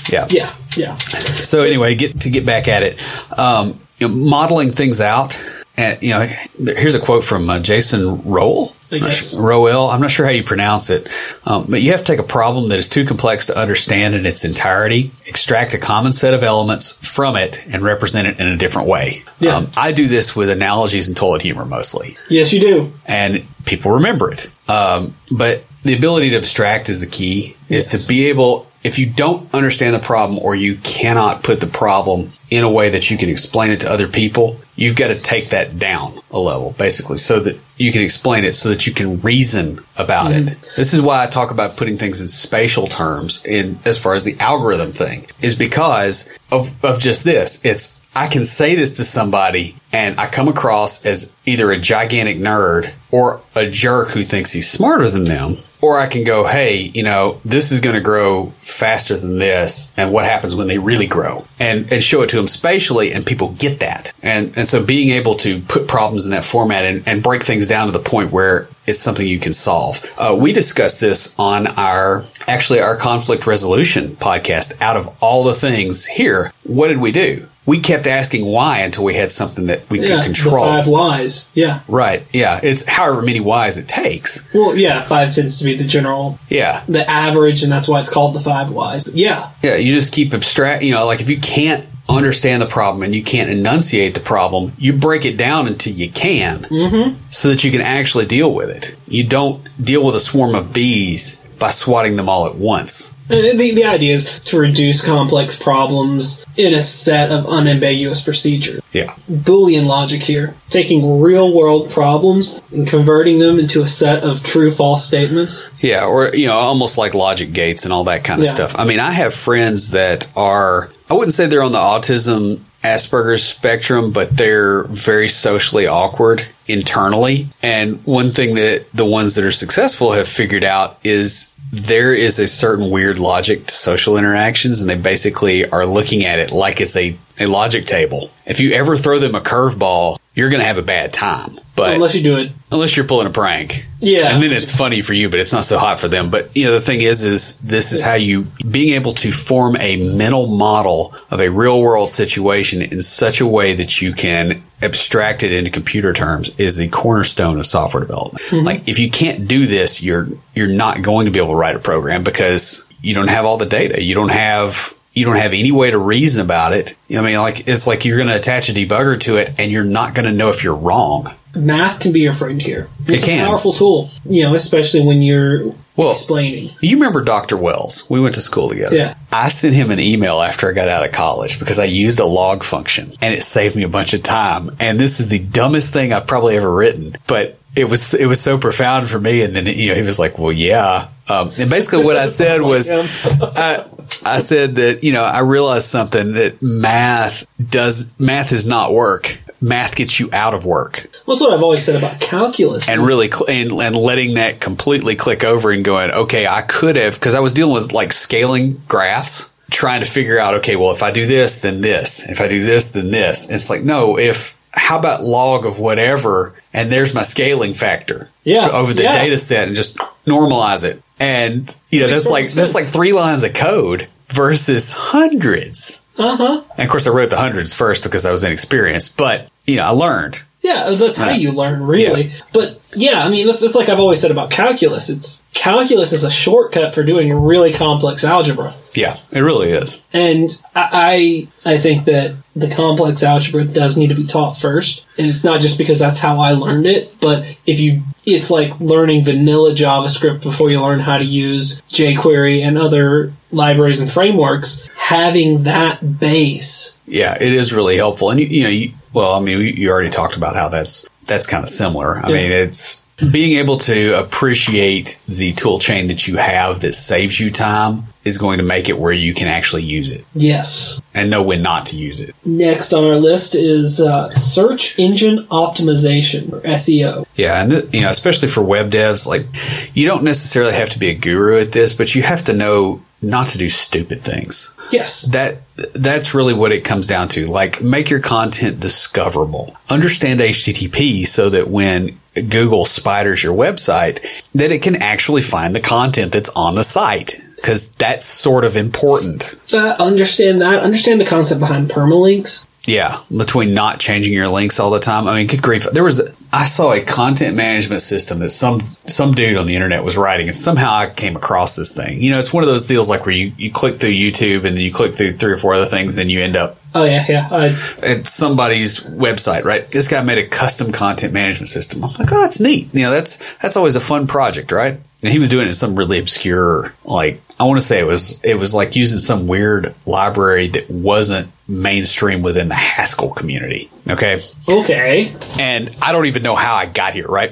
Yeah. yeah, yeah. So anyway, get to get back at it, um, you know, modeling things out. And you know, here's a quote from uh, Jason Rowell. I guess. Rowell. I'm not sure how you pronounce it, um, but you have to take a problem that is too complex to understand in its entirety, extract a common set of elements from it, and represent it in a different way. Yeah. Um, I do this with analogies and toilet humor mostly Yes, you do. and people remember it. Um, but the ability to abstract is the key. Is Yes. to be able, if you don't understand the problem or you cannot put the problem in a way that you can explain it to other people, you've got to take that down a level, basically, so that you can explain it, so that you can reason about it. Mm-hmm. This is why I talk about putting things in spatial terms. In as far as the algorithm thing, is because of of just this. It's I can say this to somebody and I come across as either a gigantic nerd or a jerk who thinks he's smarter than them. Or I can go, hey, you know, this is going to grow faster than this. And what happens when they really grow? And, and show it to them spatially and people get that. And, and so being able to put problems in that format and, and break things down to the point where it's something you can solve. Uh, we discussed this on our, actually our conflict resolution podcast. Out of all the things here, what did we do? We kept asking why until we had something that we Yeah, could the control. five whys. Yeah. Right. Yeah. It's however many whys it takes. Well, yeah, five tends to be the general, Yeah. the average, and that's why it's called the five whys. But yeah, Yeah. You just keep abstract, you know, like if you can't understand the problem and you can't enunciate the problem, you break it down until you can mm-hmm. so that you can actually deal with it. You don't deal with a swarm of bees by swatting them all at once. And the, the idea is to reduce complex problems in a set of unambiguous procedures. Yeah. Boolean logic here, taking real world problems and converting them into a set of true false statements. Yeah, or you know, almost like logic gates and all that kind of Yeah. stuff. I mean, I have friends that are I wouldn't say they're on the autism Asperger's spectrum, but they're very socially awkward internally. And one thing that the ones that are successful have figured out is there is a certain weird logic to social interactions and they basically are looking at it like it's a, a logic table. If you ever throw them a curveball, you're going to have a bad time. But Unless you do it. unless you're pulling a prank. Yeah. And then it's funny for you, but it's not so hot for them. But you know, the thing is, is this is how you being able to form a mental model of a real world situation in such a way that you can abstract it into computer terms is the cornerstone of software development. Mm-hmm. Like if you can't do this, you're you're not going to be able to write a program because you don't have all the data. You don't have you don't have any way to reason about it. You know, what I mean, like it's like you're going to attach a debugger to it, and you're not going to know if you're wrong. Math can be your friend here. It's can. a powerful tool, you know, especially when you're Well- explaining. You remember Dr. Wells? We went to school together. Yeah. I sent him an email after I got out of college because I used a log function and it saved me a bunch of time. And this is the dumbest thing I've probably ever written, but it was it was so profound for me. And then you know he was like, "Well, yeah." Um, and basically, what I [laughs] said was, I, I said that you know I realized something that math does math is not work. Math gets you out of work Well, that's what I've always said about calculus. and really cl- and, and letting that completely click over and going okay i could have because i was dealing with like scaling graphs trying to figure out, okay, well, if I do this, then this. If I do this, then this. And it's like, no, if, how about log of whatever? And there's my scaling factor Yeah, over the yeah. data set and just normalize it. And, you know, that's like, perfect that's like three lines of code versus hundreds. Uh huh. And of course, I wrote the hundreds first because I was inexperienced, but, you know, I learned. Yeah, that's how you learn, really. But yeah, I mean, that's, that's like I've always said about calculus. It's calculus is a shortcut for doing really complex algebra. Yeah, it really is. And I, I I think that the complex algebra does need to be taught first, and it's not just because that's how I learned it, but if you, it's like learning vanilla JavaScript before you learn how to use jQuery and other libraries and frameworks. Having that base, Yeah, it is really helpful. And you, you know, you, well, I mean, you- already talked about how that's that's kind of similar. I Yeah. mean, it's being able to appreciate the tool chain that you have that saves you time is going to make it where you can actually use it yes. and know when not to use it. Next on our list is uh, search engine optimization or SEO. Yeah, and th- you know, especially for web devs, like you don't necessarily have to be a guru at this, but you have to know not to do stupid things. Yes. that that's really what it comes down to like make your content discoverable understand http so that when google spiders your website that it can actually find the content that's on the site because that's sort of important Uh, understand that. Understand the concept behind permalinks. yeah between not changing your links all the time i mean good grief there was i saw a content management system that some some dude on the internet was writing and somehow i came across this thing you know it's one of those deals like where you, you click through youtube and then you click through three or four other things and then you end up Oh yeah, yeah. I, at somebody's website, right? This guy made a custom content management system. I'm like, oh, that's neat. You know, that's that's always a fun project, right? And he was doing it in some really obscure, like I want to say it was it was like using some weird library that wasn't mainstream within the Haskell community. Okay, okay. and I don't even know how I got here, right?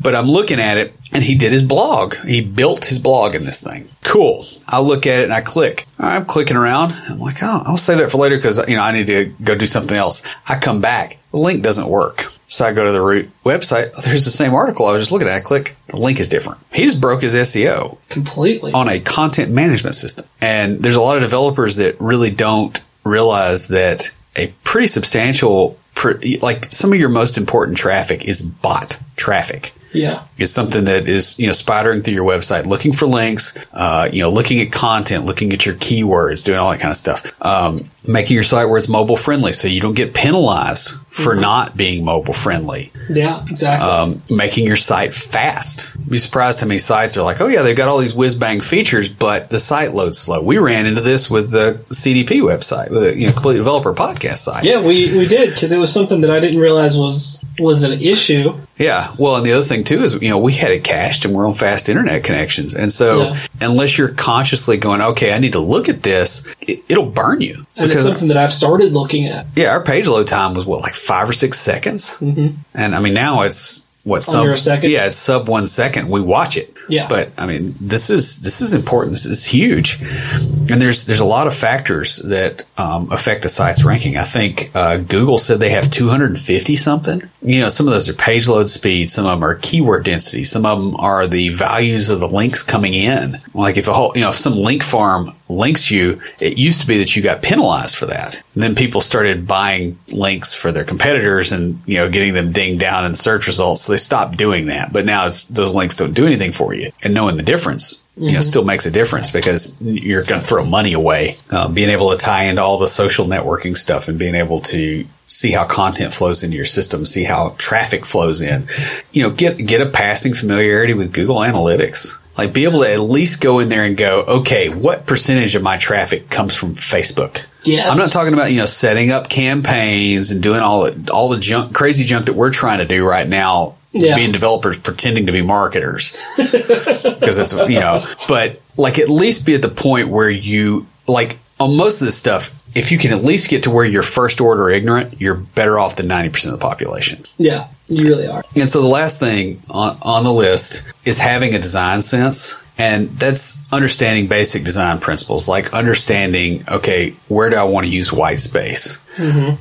But I'm looking at it, and he did his blog. He built his blog in this thing. Cool. I look at it and I click. I'm clicking around. I'm like, oh, I'll save that for later because you know I need to go do something else. I come back. The link doesn't work. So I go to the root website. Oh, there's the same article I was just looking at. I click. The link is different. He just broke his SEO Completely. on a content management system. And there's a lot of developers that really don't realize that a pretty substantial, like some of your most important traffic is bot traffic. yeah. Is something that is you know spidering through your website, looking for links, uh, you know, looking at content, looking at your keywords, doing all that kind of stuff. Um, making your site where it's mobile friendly, so you don't get penalized for not being mobile friendly Yeah. Exactly. um, making your site fast. You'd be surprised how many sites are like, oh yeah, they've got all these whiz bang features, but the site loads slow. We ran into this with the CDP website, with a you know complete developer podcast site. yeah, we, we did because it was something that I didn't realize was was an issue. Yeah. Well, and the other thing too is, you know, we had it cached and we're on fast internet connections. And so Yeah. unless you're consciously going, okay, I need to look at this, it, it'll burn you. And it's something that I've started looking at. yeah, our page load time was what, like five or six seconds? Mm-hmm. And I mean, now it's what, sub, a second? Yeah, it's sub one second. We watch it. Yeah. But I mean, this is, this is important. This is huge. And there's, there's a lot of factors that, um, affect a site's ranking. I think, uh, Google said they have 250 something. You know, some of those are page load speed. Some of them are keyword density. Some of them are the values of the links coming in. Like if a whole, you know, if some link farm links you, it used to be that you got penalized for that. And then people started buying links for their competitors and, you know, getting them dinged down in search results. So they stopped doing that. But now it's, those links don't do anything for you. And knowing the difference, you know, still makes a difference because you're going to throw money away. Uh, being able to tie into all the social networking stuff and being able to see how content flows into your system, see how traffic flows in, you know, get, get a passing familiarity with Google Analytics. Like be able to at least go in there and go, okay, what percentage of my traffic comes from Facebook? I'm not talking about, you know, setting up campaigns and doing all the, all the junk, crazy junk that we're trying to do right now. Yeah. Being developers pretending to be marketers [laughs] because that's, you know, but like at least be at the point where you, like on most of this stuff, if you can at least get to where you're first order ignorant, you're better off than 90% of the population. Yeah, you really are. And so the last thing on, on the list is having a design sense. And that's understanding basic design principles, like understanding, okay, where do I want to use white space?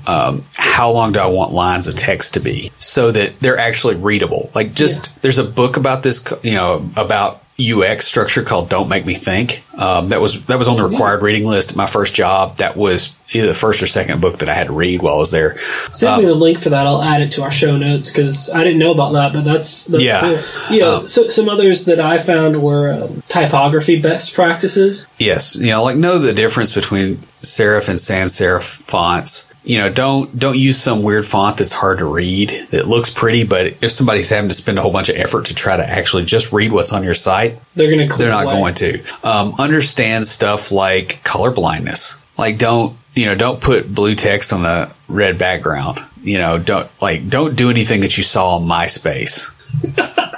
Um, how long do I want lines of text to be so that they're actually readable? Like just, there's a book about this, you know, about UX structure called "Don't Make Me Think." Um, that was that was on the required reading list at my first job. That was either the first or second book that I had to read while I was there. Send me the link for that. I'll add it to our show notes because I didn't know about that, but that's, that's Yeah. cool. You know, Um, so, some others that I found were um, typography best practices. Yes, you know, like know the difference between serif and sans serif fonts. You know, don't don't use some weird font that's hard to read that looks pretty, but if somebody's having to spend a whole bunch of effort to try to actually just read what's on your site, They're going to they're not going to. Um, understand stuff like color blindness. Like don't you know don't put blue text on a red background. You know don't like don't do anything that you saw on MySpace.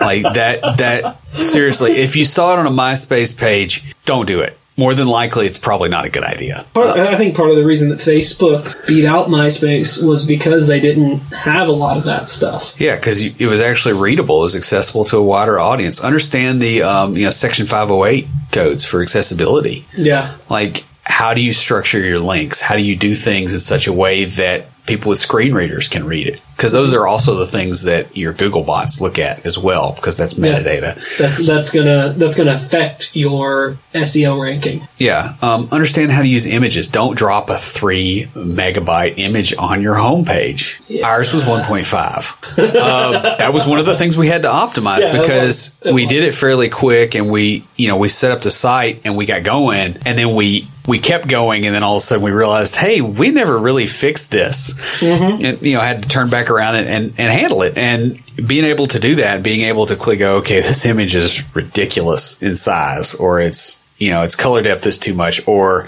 like that that seriously, if you saw it on a MySpace page, don't do it. More than likely, it's probably not a good idea. Part, I think part of the reason that Facebook beat out MySpace was because they didn't have a lot of that stuff. Yeah, because it was actually readable, it was accessible to a wider audience. Understand the um, you know Section 508 codes for accessibility. Yeah. like how do you structure your links how do you do things in such a way that people with screen readers can read it because those are also the things that your google bots look at as well because that's Yeah. metadata That's that's gonna that's gonna affect your SEO ranking. yeah, um, understand how to use images don't drop a three megabyte image on your homepage ours was 1.5 um, that was one of the things we had to optimize Yeah, because was. We was. did it fairly quick and we you know we set up the site and we got going and then we we kept going and then all of a sudden we realized hey we never really fixed this Mm-hmm. and you know I had to turn back around and, and, and handle it. And being able to do that being able to click go okay this image is ridiculous in size or it's you know its color depth is too much or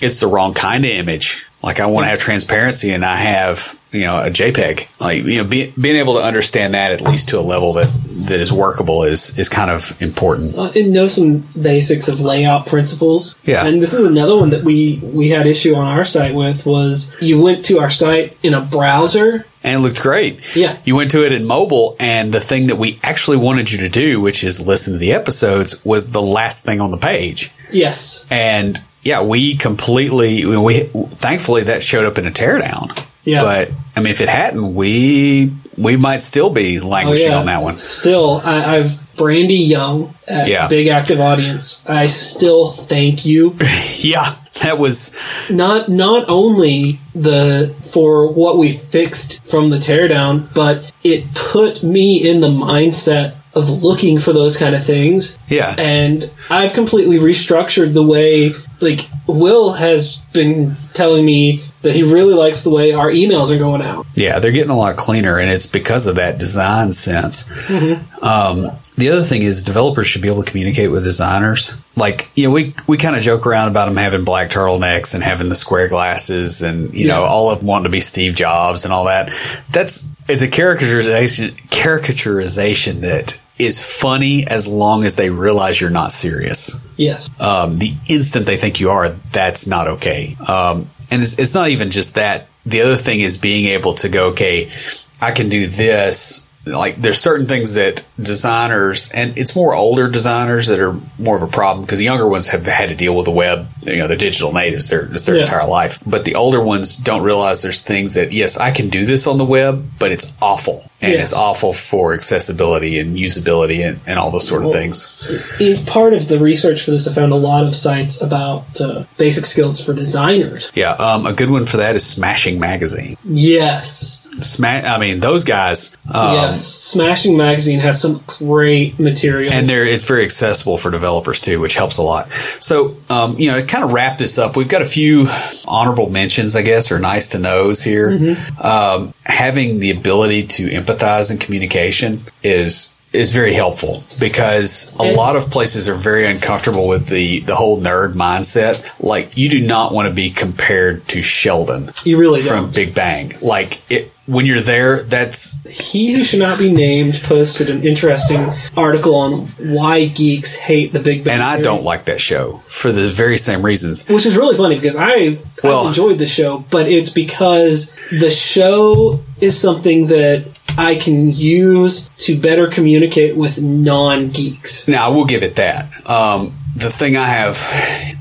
it's the wrong kind of image like I want to have transparency and I have you know a JPEG like you know be, being able to understand that at least to a level that that is workable is is kind of important Uh, and know some basics of layout principles. Yeah. And this is another one that we we had issue on our site with was you went to our site in a browser. and it looked great. Yeah. You went to it in mobile, and the thing that we actually wanted you to do, which is listen to the episodes, was the last thing on the page. Yes. And yeah, we completely, we thankfully that showed up in a teardown. Yeah. But I mean, if it hadn't, we we might still be languishing oh, on that one. Still, I, I've Brandy Young at Yeah. Big Active Audience. I still thank you. [laughs] Yeah, that was not not only the for what we fixed from the teardown, but it put me in the mindset of looking for those kind of things. Yeah. And I've completely restructured the way like Will has been telling me that he really likes the way our emails are going out. Yeah, they're getting a lot cleaner, and it's because of that design sense. Mm-hmm. Um, the other thing is developers should be able to communicate with designers. Like, you know, we we kind of joke around about them having black turtlenecks and having the square glasses, and you know, all of them wanting to be Steve Jobs and all that. That's it's a caricaturization caricaturization that is funny as long as they realize you're not serious Yes. um, the instant they think you are, that's not okay. Um, and it's, it's not even just that. The other thing is being able to go, okay, I can do this. Like there's certain things that designers, and it's more older designers that are more of a problem because younger ones have had to deal with the web. You know, they're digital natives. They're, their Yeah. entire life. But the older ones don't realize there's things that, yes, I can do this on the web, but it's awful. And Yes. it's awful for accessibility and usability and, and all those sort of things. In part of the research for this, I found a lot of sites about uh, basic skills for designers. Yeah, um, a good one for that is Smashing Magazine. Yes. Sma- I mean, those guys. Um, yes. Smashing Magazine has some great material. And they're, it's very accessible for developers too, which helps a lot. So, um, you know, to kind of wrap this up, we've got a few honorable mentions, I guess, or nice to knows here. Um, having the ability to empathize in communication is is very helpful because a lot of places are very uncomfortable with the the whole nerd mindset. Like, you do not want to be compared to Sheldon you really from don't. Big Bang. Like, it, when you're there, that's He who should not be named posted an interesting article on why geeks hate the Big Bang. and I don't like that show for the very same reasons. Which is really funny because I Well- I've enjoyed the show, but it's because the show is something that I can use to better communicate with non geeks. Now, I will give it that. Um, the thing I have,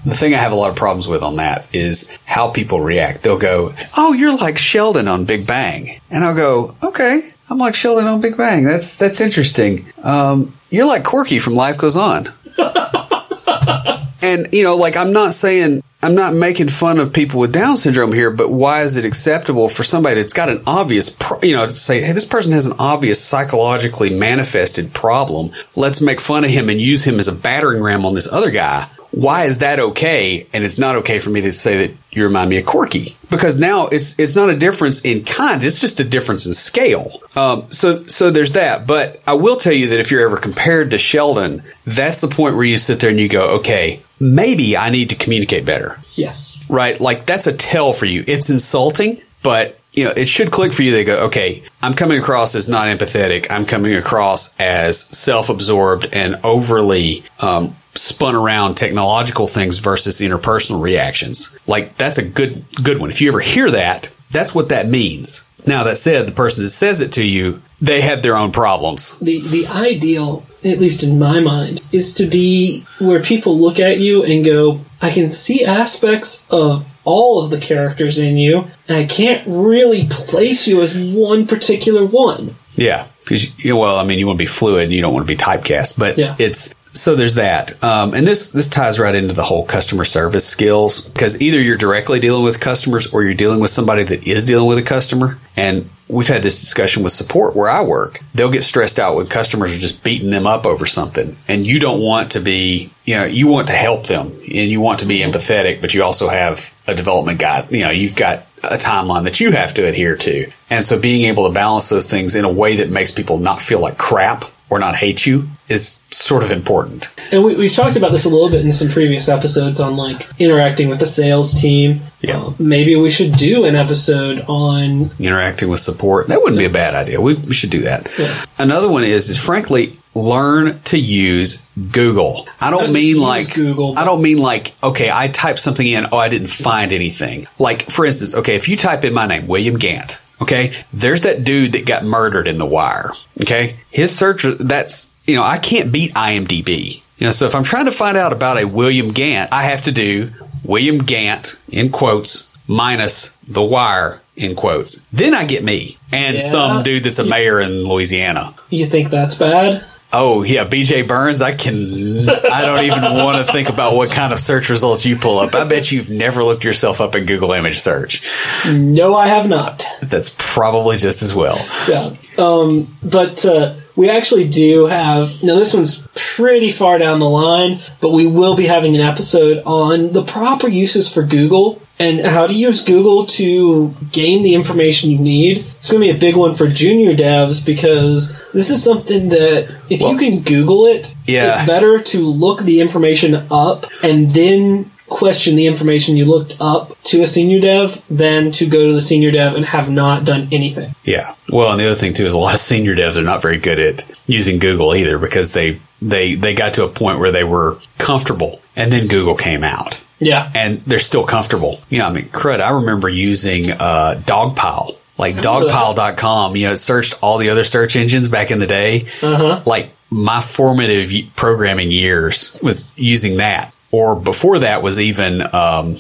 the thing I have a lot of problems with on that is how people react. They'll go, "Oh, you're like Sheldon on Big Bang," and I'll go, "Okay, I'm like Sheldon on Big Bang. That's that's interesting. Um, you're like Corky from Life Goes On." [laughs] And you know, like I'm not saying I'm not making fun of people with Down syndrome here, but why is it acceptable for somebody that's got an obvious, you know, to say, hey, this person has an obvious psychologically manifested problem. Let's make fun of him and use him as a battering ram on this other guy. Why is that okay? And it's not okay for me to say that you remind me of Corky because now it's it's not a difference in kind; it's just a difference in scale. Um, so so there's that. But I will tell you that if you're ever compared to Sheldon, that's the point where you sit there and you go, okay, maybe I need to communicate better Yes. right? Like that's a tell for you. It's insulting, but you know, it should click for you. They go, okay, I'm coming across as not empathetic. I'm coming across as self-absorbed and overly um, spun around technological things versus interpersonal reactions. Like that's a good good one. If you ever hear that, that's what that means. Now that said, the person that says it to you, they have their own problems. The the ideal, at least in my mind, is to be where people look at you and go, I can see aspects of all of the characters in you, and I can't really place you as one particular one. Yeah, because you well, I mean, you want to be fluid, and you don't want to be typecast, but Yeah. it's so there's that, um, and this this ties right into the whole customer service skills because either you're directly dealing with customers or you're dealing with somebody that is dealing with a customer, and we've had this discussion with support where I work. They'll get stressed out when customers are just beating them up over something, and you don't want to be, you know, you want to help them and you want to be empathetic, but you also have a development guide. You know, you've got a timeline that you have to adhere to. And so being able to balance those things in a way that makes people not feel like crap or not hate you is sort of important. And we, we've talked about this a little bit in some previous episodes on like interacting with the sales team. Yeah. Uh, maybe we should do an episode on Interacting with support, that wouldn't be a bad idea. We, we should do that. Another one is, is frankly, learn to use Google. I don't just mean like Google, I don't mean like okay, I typed something in, oh I didn't find anything. Like for instance, okay, if you type in my name, William Gant, okay, there's that dude that got murdered in the wire. Okay? His search that's you know, I can't beat IMDb. You know, so if I'm trying to find out about a William Gant, I have to do William Gant in quotes minus the wire in quotes. Then I get me and Yeah. some dude that's a mayor in Louisiana. you think that's bad? Oh yeah, BJ Burns. I can. I don't even want to think about what kind of search results you pull up. I bet you've never looked yourself up in Google image search. No, I have not. That's probably just as well. Yeah. Um, but uh, we actually do have. Now, this one's pretty far down the line, but we will be having an episode on the proper uses for Google and how to use Google to gain the information you need. It's going to be a big one for junior devs because this is something that if you can Google it, Yeah. it's better to look the information up and then question the information you looked up to a senior dev than to go to the senior dev and have not done anything. Yeah. Well, and the other thing too is a lot of senior devs are not very good at using Google either because they they they got to a point where they were comfortable, and then Google came out. Yeah. and they're still comfortable. You know, I mean, crud, I remember using uh, Dogpile, like [laughs] dogpile.com. You know, it searched all the other search engines back in the day. Uh-huh. Like my formative programming years was using that. Or before that was even, um,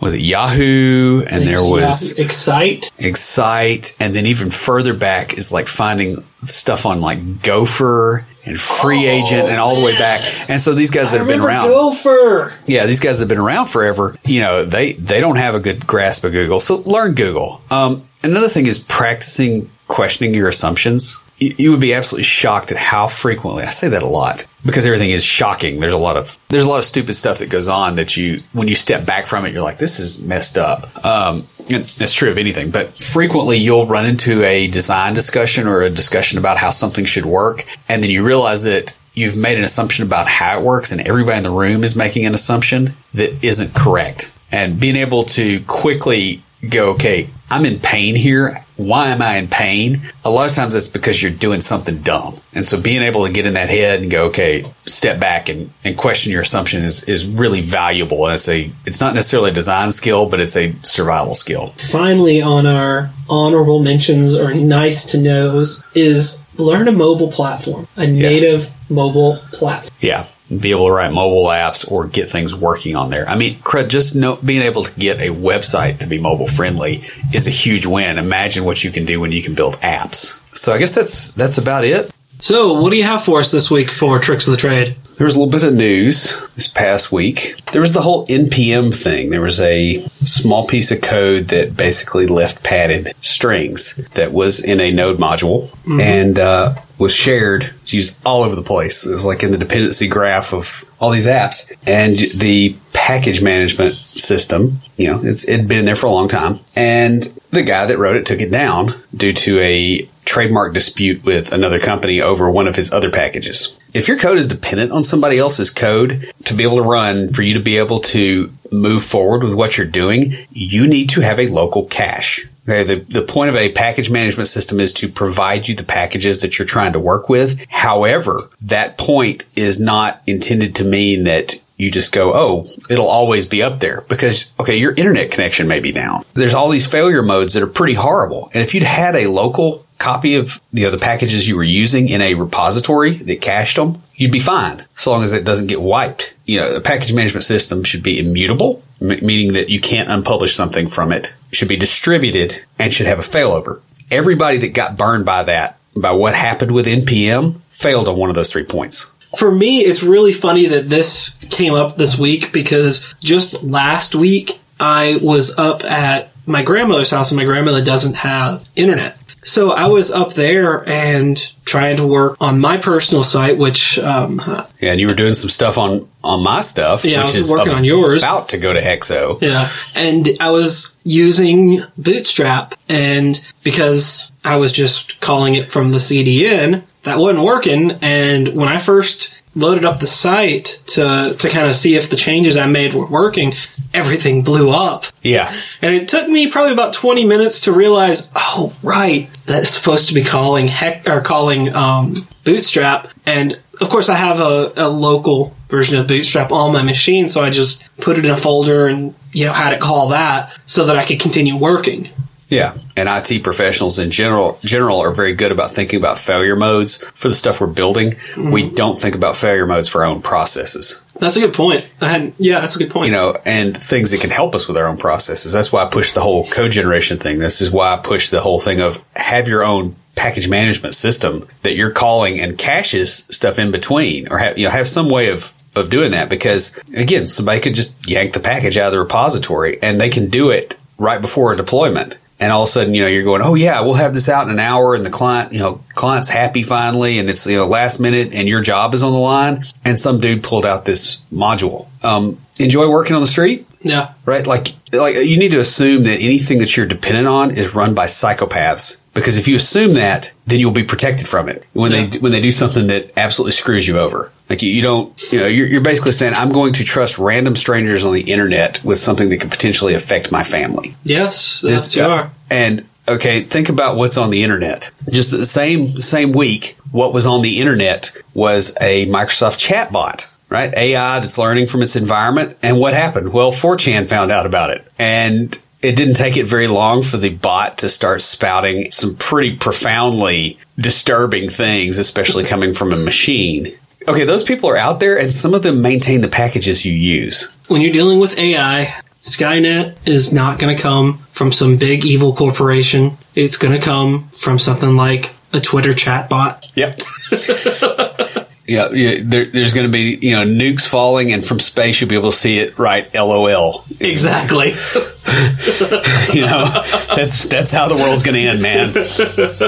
was it Yahoo? And there was Yahoo Excite. Excite. And then even further back is like finding stuff on like Gopher and Free Agent and all the way back. And so these guys that Oh, I have been around Gopher. yeah, these guys have been around forever. You know, they they don't have a good grasp of Google, so learn Google. Um, another thing is practicing questioning your assumptions. You, would be absolutely shocked at how frequently I say that a lot because everything is shocking. There's a lot of there's a lot of stupid stuff that goes on that you when you step back from it, you're like, this is messed up. Um, and that's true of anything, but frequently you'll run into a design discussion or a discussion about how something should work, and then you realize that you've made an assumption about how it works and everybody in the room is making an assumption that isn't correct. And being able to quickly go, okay, I'm in pain here. Why am I in pain? A lot of times that's because you're doing something dumb. And so being able to get in that head and go, okay, step back and, and question your assumption is, is really valuable. And it's a, it's not necessarily a design skill, but it's a survival skill. Finally, on our honorable mentions or nice to knows is learn a mobile platform, a native mobile platform. Yeah, be able to write mobile apps or get things working on there. I mean, crud, just know, being able to get a website to be mobile friendly is a huge win. Imagine what you can do when you can build apps. So I guess that's that's about it. So, what do you have for us this week for Tricks of the Trade? There was a little bit of news this past week. There was the whole NPM thing. There was a small piece of code that basically left padded strings that was in a node module and uh, was shared, used all over the place. It was like in the dependency graph of all these apps. And the package management system, you know, it's, it'd been there for a long time. And the guy that wrote it took it down due to a trademark dispute with another company over one of his other packages. If your code is dependent on somebody else's code to be able to run, for you to be able to move forward with what you're doing, you need to have a local cache. Okay, the, the point of a package management system is to provide you the packages that you're trying to work with. However, that point is not intended to mean that you just go, oh, it'll always be up there because, okay, your internet connection may be down. There's all these failure modes that are pretty horrible. And if you'd had a local copy of the packages you were using in a repository that cached them, you'd be fine so long as it doesn't get wiped. You know, the package management system should be immutable, m- meaning that you can't unpublish something from it, should be distributed, and should have a failover. Everybody that got burned by that, by what happened with NPM, failed on one of those three points. For me, it's really funny that this came up this week because just last week I was up at my grandmother's house and my grandmother doesn't have internet. So I was up there and trying to work on my personal site, which, um, Yeah, and you were doing some stuff on on my stuff, Yeah, I was is working on yours. about to go to Exo. Yeah. And I was using Bootstrap and because I was just calling it from the CDN, that wasn't working. And when I first loaded up the site to, to kind of see if the changes I made were working, everything blew up. Yeah, And it took me probably about 20 minutes to realize, oh, right, that's supposed to be calling heck or calling um, Bootstrap. And of course, I have a, a local version of Bootstrap on my machine, so I just put it in a folder and you know had it call that so that I could continue working. Yeah. And IT professionals in general general are very good about thinking about failure modes for the stuff we're building. Mm-hmm. We don't think about failure modes for our own processes. That's a good point. Yeah, that's a good point. you know, and things that can help us with our own processes. That's why I push the whole code generation thing. This is why I push the whole thing of have your own package management system that you're calling and caches stuff in between or have, you know, have some way of, of doing that because again, somebody could just yank the package out of the repository and they can do it right before a deployment. And all of a sudden, you know, you're going, oh yeah, we'll have this out in an hour and the client, you know, client's happy finally and it's, you know, last minute and your job is on the line. And some dude pulled out this module. Um, enjoy working on the street? yeah, right? Like, like you need to assume that anything that you're dependent on is run by psychopaths. Because if you assume that, then you'll be protected from it when Yeah. they when they do something that absolutely screws you over. Like you, you don't, you know, you're, you're basically saying I'm going to trust random strangers on the internet with something that could potentially affect my family. yes, This- that's you are. And okay, think about what's on the internet. Just the same same week, what was on the internet was a Microsoft chatbot, right? AI that's learning from its environment. And what happened? Well, 4chan found out about it. And it didn't take it very long for the bot to start spouting some pretty profoundly disturbing things, especially coming from a machine. Okay, those people are out there and some of them maintain the packages you use. When you're dealing with AI, Skynet is not going to come from some big evil corporation. It's going to come from something like a Twitter chatbot. Yep. [laughs] yeah, yeah there, there's going to be you know nukes falling, and from space you'll be able to see it. Right, LOL. Exactly. [laughs] [laughs] You know, that's that's how the world's going to end, man.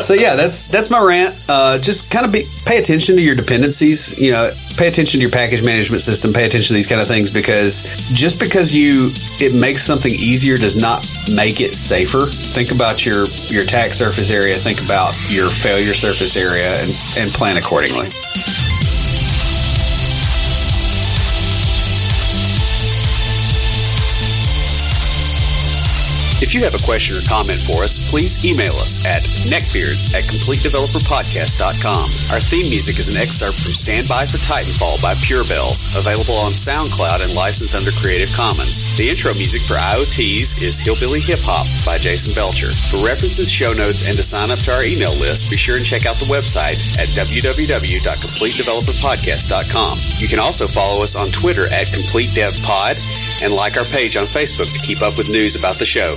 So yeah, that's that's my rant. Uh, just kind of be pay attention to your dependencies. You know, pay attention to your package management system. Pay attention to these kind of things because just because you it makes something easier does not make it safer. Think about your your attack surface area. Think about your failure surface area, and and plan accordingly. If you have a question or comment for us, please email us at neckbeards at completedeveloperpodcast.com. Our theme music is an excerpt from Stand By for Titanfall by Pure Bells, available on SoundCloud and licensed under Creative Commons. The intro music for IoTs is Hillbilly Hip Hop by Jason Belcher. For references, show notes, and to sign up to our email list, be sure and check out the website at www.completedeveloperpodcast.com. You can also follow us on Twitter at CompleteDevPod and like our page on Facebook to keep up with news about the show.